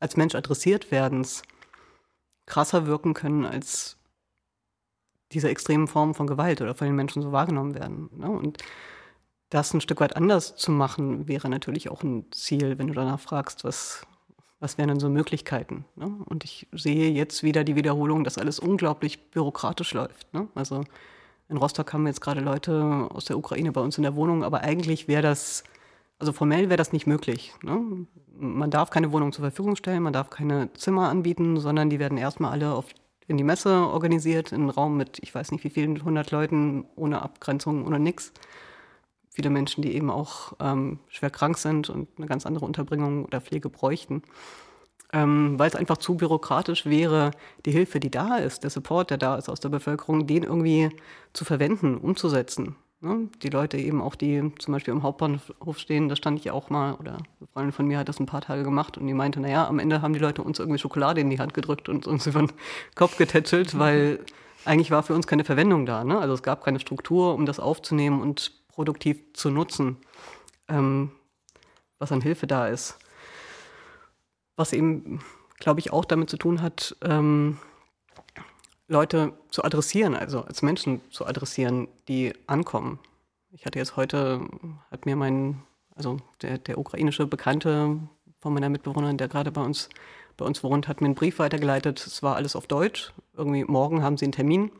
als Mensch adressiert werdens krasser wirken können als diese extremen Formen von Gewalt oder von den Menschen so wahrgenommen werden. Ne? Und das ein Stück weit anders zu machen, wäre natürlich auch ein Ziel, wenn du danach fragst, was, was wären denn so Möglichkeiten. Ne? Und ich sehe jetzt wieder die Wiederholung, dass alles unglaublich bürokratisch läuft. Ne? Also in Rostock haben jetzt gerade Leute aus der Ukraine bei uns in der Wohnung, aber eigentlich wäre das, also formell wäre das nicht möglich. Ne? Man darf keine Wohnung zur Verfügung stellen, man darf keine Zimmer anbieten, sondern die werden erstmal alle auf in die Messe organisiert, in einem Raum mit, ich weiß nicht wie vielen, hundert Leuten, ohne Abgrenzung, ohne nix. Viele Menschen, die eben auch ähm, schwer krank sind und eine ganz andere Unterbringung oder Pflege bräuchten. Ähm, weil es einfach zu bürokratisch wäre, die Hilfe, die da ist, der Support, der da ist aus der Bevölkerung, den irgendwie zu verwenden, umzusetzen. Ne? Die Leute eben auch, die zum Beispiel im Hauptbahnhof stehen, da stand ich auch mal, oder eine Freundin von mir hat das ein paar Tage gemacht und die meinte, naja, am Ende haben die Leute uns irgendwie Schokolade in die Hand gedrückt und uns [laughs] über den Kopf getätschelt, weil eigentlich war für uns keine Verwendung da. Ne? Also es gab keine Struktur, um das aufzunehmen und produktiv zu nutzen, ähm, was an Hilfe da ist. Was eben, glaube ich, auch damit zu tun hat, ähm, Leute zu adressieren, also als Menschen zu adressieren, die ankommen. Ich hatte jetzt heute, hat mir mein, also der, der ukrainische Bekannte von meiner Mitbewohnerin, der gerade bei uns, bei uns wohnt, hat mir einen Brief weitergeleitet. Es war alles auf Deutsch. Irgendwie morgen haben sie einen Termin.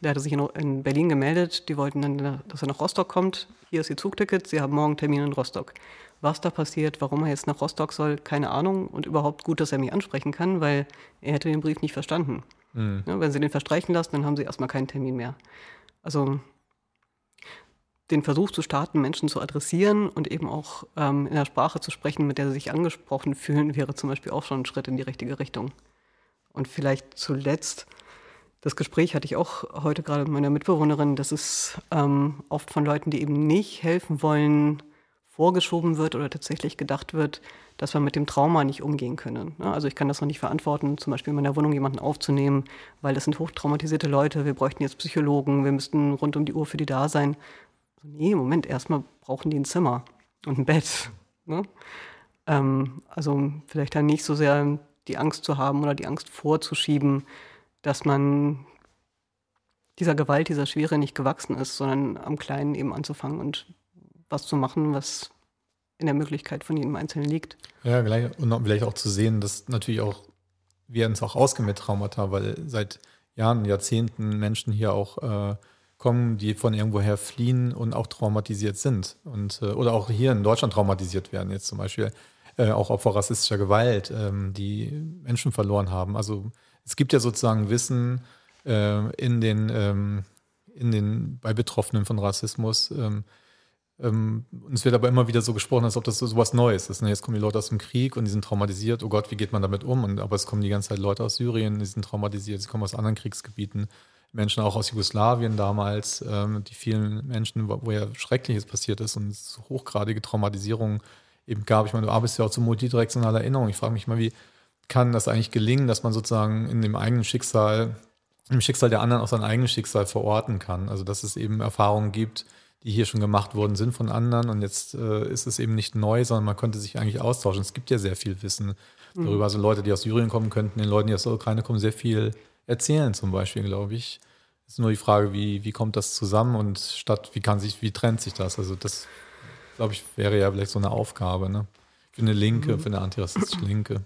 Der hatte sich in, in Berlin gemeldet. Die wollten dann, dass er nach Rostock kommt. Hier ist ihr Zugticket. Sie haben morgen Termin in Rostock. Was da passiert, warum er jetzt nach Rostock soll, keine Ahnung. Und überhaupt gut, dass er mich ansprechen kann, weil er hätte den Brief nicht verstanden. Mhm. Ja, wenn sie den verstreichen lassen, dann haben sie erstmal keinen Termin mehr. Also den Versuch zu starten, Menschen zu adressieren und eben auch ähm, in der Sprache zu sprechen, mit der sie sich angesprochen fühlen, wäre zum Beispiel auch schon ein Schritt in die richtige Richtung. Und vielleicht zuletzt, das Gespräch hatte ich auch heute gerade mit meiner Mitbewohnerin, das ist ähm, oft von Leuten, die eben nicht helfen wollen, vorgeschoben wird oder tatsächlich gedacht wird, dass wir mit dem Trauma nicht umgehen können. Ne? Also ich kann das noch nicht verantworten, zum Beispiel in meiner Wohnung jemanden aufzunehmen, weil das sind hochtraumatisierte Leute, wir bräuchten jetzt Psychologen, wir müssten rund um die Uhr für die da sein. Also nee, Moment, erstmal brauchen die ein Zimmer und ein Bett. Ne? Ähm, also vielleicht dann nicht so sehr die Angst zu haben oder die Angst vorzuschieben, dass man dieser Gewalt, dieser Schwere nicht gewachsen ist, sondern am Kleinen eben anzufangen und was zu machen, was in der Möglichkeit von jedem Einzelnen liegt. Ja, gleich, und vielleicht auch zu sehen, dass natürlich auch wir uns auch auskennen mit Traumata, weil seit Jahren, Jahrzehnten Menschen hier auch äh, kommen, die von irgendwoher fliehen und auch traumatisiert sind. Und, äh, oder auch hier in Deutschland traumatisiert werden, jetzt zum Beispiel äh, auch Opfer rassistischer Gewalt, ähm, die Menschen verloren haben. Also es gibt ja sozusagen Wissen äh, in den, ähm, in den, bei Betroffenen von Rassismus, ähm, ähm, es wird aber immer wieder so gesprochen, als ob das so was Neues ist. Ne? Jetzt kommen die Leute aus dem Krieg und die sind traumatisiert. Oh Gott, wie geht man damit um? Und, aber es kommen die ganze Zeit Leute aus Syrien, die sind traumatisiert, sie kommen aus anderen Kriegsgebieten. Menschen auch aus Jugoslawien damals, ähm, die vielen Menschen, wo, wo, ja Schreckliches passiert ist und hochgradige Traumatisierung eben gab. Ich meine, du arbeitest ja auch zu multidirektionaler Erinnerung. Ich frage mich mal, wie kann das eigentlich gelingen, dass man sozusagen in dem eigenen Schicksal, im Schicksal der anderen auch sein eigenes Schicksal verorten kann? Also, dass es eben Erfahrungen gibt, die hier schon gemacht worden sind von anderen. Und jetzt äh, ist es eben nicht neu, sondern man könnte sich eigentlich austauschen. Es gibt ja sehr viel Wissen darüber. Mhm. Also Leute, die aus Syrien kommen könnten, den Leuten, die aus der Ukraine kommen, sehr viel erzählen zum Beispiel, glaube ich. Es ist nur die Frage, wie, wie kommt das zusammen und statt, wie kann sich, wie trennt sich das? Also das, glaube ich, wäre ja vielleicht so eine Aufgabe, ne? Für eine Linke, mhm. für eine antirassistische Linke.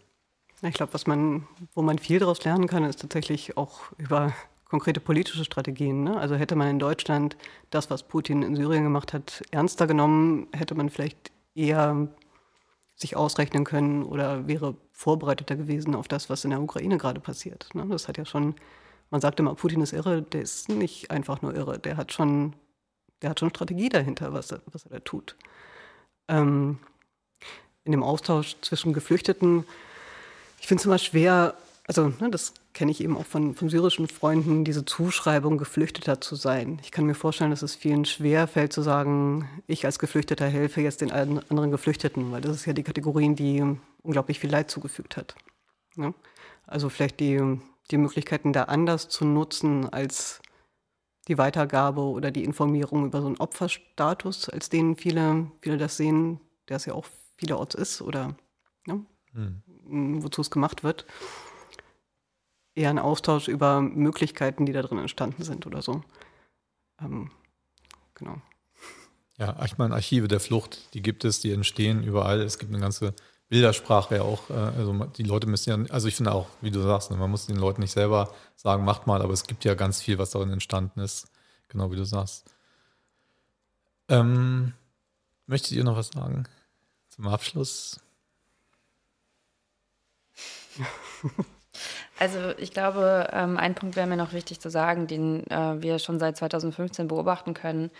Ich glaube, was man, wo man viel daraus lernen kann, ist tatsächlich auch über konkrete politische Strategien. Ne? Also hätte man in Deutschland das, was Putin in Syrien gemacht hat, ernster genommen, hätte man vielleicht eher sich ausrechnen können oder wäre vorbereiteter gewesen auf das, was in der Ukraine gerade passiert. Ne? Das hat ja schon, man sagt immer, Putin ist irre, der ist nicht einfach nur irre, der hat schon, der hat schon Strategie dahinter, was er, was er da tut. Ähm, in dem Austausch zwischen Geflüchteten, ich finde es immer schwer, also ne, das kenne ich eben auch von, von syrischen Freunden, diese Zuschreibung, Geflüchteter zu sein. Ich kann mir vorstellen, dass es vielen schwer fällt zu sagen, ich als Geflüchteter helfe jetzt den anderen Geflüchteten, weil das ist ja die Kategorien, die unglaublich viel Leid zugefügt hat. Ja? Also vielleicht die, die Möglichkeiten da anders zu nutzen als die Weitergabe oder die Informierung über so einen Opferstatus, als den viele, viele das sehen, der es ja auch vielerorts ist oder ja, hm. wozu es gemacht wird eher ein Austausch über Möglichkeiten, die da drin entstanden sind oder so. Ähm, genau. Ja, ich meine, Archive der Flucht, die gibt es, die entstehen überall. Es gibt eine ganze Bildersprache ja auch. Äh, also die Leute müssen ja, also ich finde auch, wie du sagst, ne, man muss den Leuten nicht selber sagen, macht mal, aber es gibt ja ganz viel, was darin entstanden ist. Genau wie du sagst. Ähm, möchtet ihr noch was sagen zum Abschluss? [laughs] Also ich glaube, ähm, ein Punkt wäre mir noch wichtig zu sagen, den äh, wir schon seit 2015 beobachten können,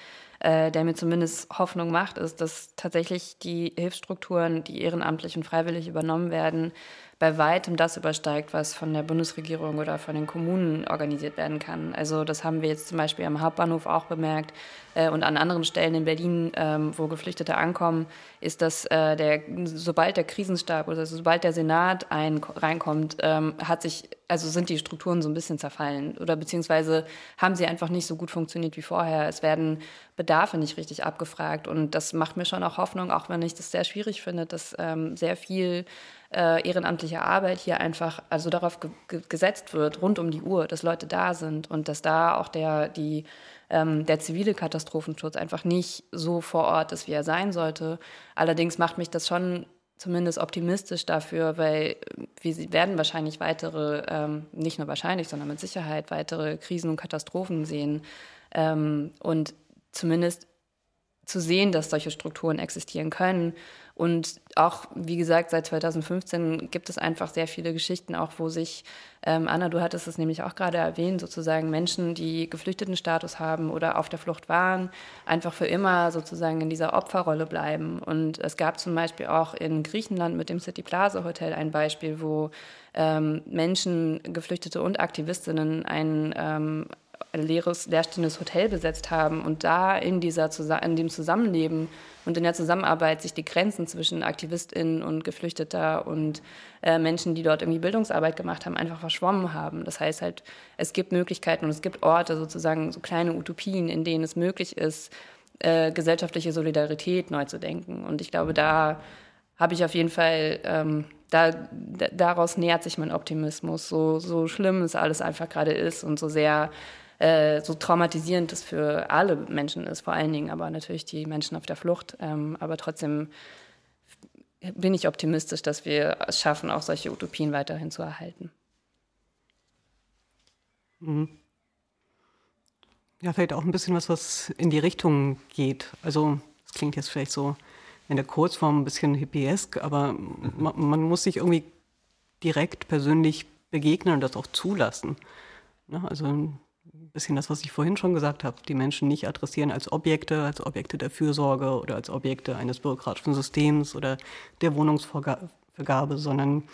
äh, der mir zumindest Hoffnung macht, ist, dass tatsächlich die Hilfsstrukturen, die ehrenamtlich und freiwillig übernommen werden, bei weitem das übersteigt, was von der Bundesregierung oder von den Kommunen organisiert werden kann. Also das haben wir jetzt zum Beispiel am Hauptbahnhof auch bemerkt äh, und an anderen Stellen in Berlin, ähm, wo Geflüchtete ankommen, ist, dass äh, der, sobald der Krisenstab oder sobald der Senat ein, reinkommt, ähm, hat sich, also sind die Strukturen so ein bisschen zerfallen oder beziehungsweise haben sie einfach nicht so gut funktioniert wie vorher. Es werden Bedarfe nicht richtig abgefragt und das macht mir schon auch Hoffnung, auch wenn ich das sehr schwierig finde, dass ähm, sehr viel äh, ehrenamtliche Arbeit hier einfach also darauf ge gesetzt wird, rund um die Uhr, dass Leute da sind und dass da auch der, die, ähm, der zivile Katastrophenschutz einfach nicht so vor Ort ist, wie er sein sollte. Allerdings macht mich das schon zumindest optimistisch dafür, weil äh, wir werden wahrscheinlich weitere, ähm, nicht nur wahrscheinlich, sondern mit Sicherheit weitere Krisen und Katastrophen sehen. Ähm, und zumindest zu sehen, dass solche Strukturen existieren können und auch, wie gesagt, seit 2015 gibt es einfach sehr viele Geschichten, auch wo sich, ähm, Anna, du hattest es nämlich auch gerade erwähnt, sozusagen Menschen, die Geflüchtetenstatus haben oder auf der Flucht waren, einfach für immer sozusagen in dieser Opferrolle bleiben. Und es gab zum Beispiel auch in Griechenland mit dem City Plaza Hotel ein Beispiel, wo ähm, Menschen, Geflüchtete und Aktivistinnen ein ähm, ein leeres, leerstehendes Hotel besetzt haben und da in, dieser, in dem Zusammenleben und in der Zusammenarbeit sich die Grenzen zwischen AktivistInnen und Geflüchteter und äh, Menschen, die dort irgendwie Bildungsarbeit gemacht haben, einfach verschwommen haben. Das heißt halt, es gibt Möglichkeiten und es gibt Orte, sozusagen so kleine Utopien, in denen es möglich ist, äh, gesellschaftliche Solidarität neu zu denken. Und ich glaube, da habe ich auf jeden Fall, ähm, da, daraus nähert sich mein Optimismus, so, so schlimm es alles einfach gerade ist und so sehr äh, so traumatisierend es für alle Menschen ist, vor allen Dingen aber natürlich die Menschen auf der Flucht. Ähm, aber trotzdem bin ich optimistisch, dass wir es schaffen, auch solche Utopien weiterhin zu erhalten. Mhm. Ja, vielleicht auch ein bisschen was, was in die Richtung geht. Also, es klingt jetzt vielleicht so in der Kurzform ein bisschen hippiesk, aber mhm. man, man, muss sich irgendwie direkt persönlich begegnen und das auch zulassen. Ne? Also bisschen das, was ich vorhin schon gesagt habe, die Menschen nicht adressieren als Objekte, als Objekte der Fürsorge oder als Objekte eines bürokratischen Systems oder der Wohnungsvergabe, sondern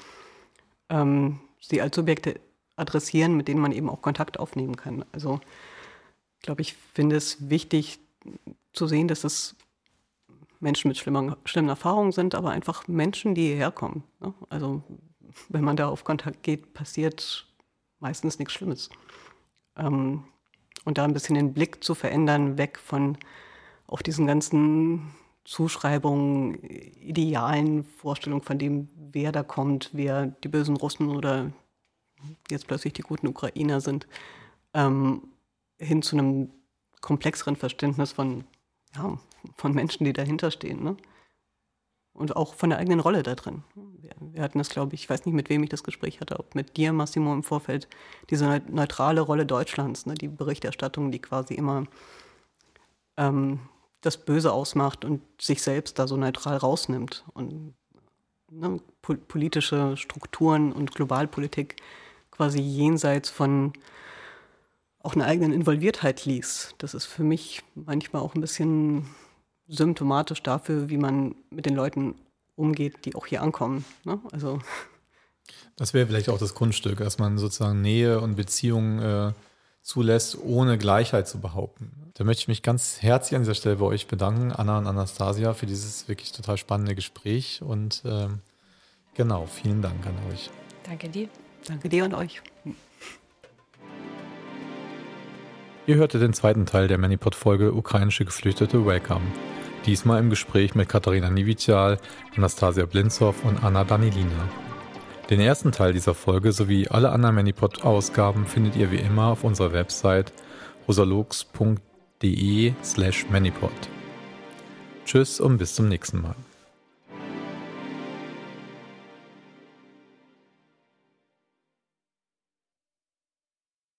ähm, sie als Subjekte adressieren, mit denen man eben auch Kontakt aufnehmen kann. Also ich glaube, ich finde es wichtig zu sehen, dass es Menschen mit schlimmen, schlimmen Erfahrungen sind, aber einfach Menschen, die hierher kommen. Ne? Also wenn man da auf Kontakt geht, passiert meistens nichts Schlimmes. Ähm, und da ein bisschen den Blick zu verändern, weg von auch diesen ganzen Zuschreibungen, idealen Vorstellungen von dem, wer da kommt, wer die bösen Russen oder jetzt plötzlich die guten Ukrainer sind, ähm, hin zu einem komplexeren Verständnis von, ja, von Menschen, die dahinter stehen. Ne? Und auch von der eigenen Rolle da drin. Wir, wir hatten das, glaube ich, ich weiß nicht, mit wem ich das Gespräch hatte, ob mit dir, Massimo, im Vorfeld, diese neutrale Rolle Deutschlands, ne, die Berichterstattung, die quasi immer ähm, das Böse ausmacht und sich selbst da so neutral rausnimmt und ne, po politische Strukturen und Globalpolitik quasi jenseits von auch einer eigenen Involviertheit ließ. Das ist für mich manchmal auch ein bisschen symptomatisch dafür, wie man mit den Leuten umgeht, die auch hier ankommen. Ne? Also das wäre vielleicht auch das Grundstück, dass man sozusagen Nähe und Beziehungen äh, zulässt, ohne Gleichheit zu behaupten. Da möchte ich mich ganz herzlich an dieser Stelle bei euch bedanken, Anna und Anastasia, für dieses wirklich total spannende Gespräch. Und ähm, genau, vielen Dank an euch. Danke dir. Danke dir und euch. Ihr hörte den zweiten Teil der Manipod-Folge Ukrainische Geflüchtete Welcome. Diesmal im Gespräch mit Katharina Nivital, Anastasia Blinzow und Anna Danilina. Den ersten Teil dieser Folge sowie alle anderen Manipod-Ausgaben findet ihr wie immer auf unserer Website rosalux.de slash manipod. Tschüss und bis zum nächsten Mal.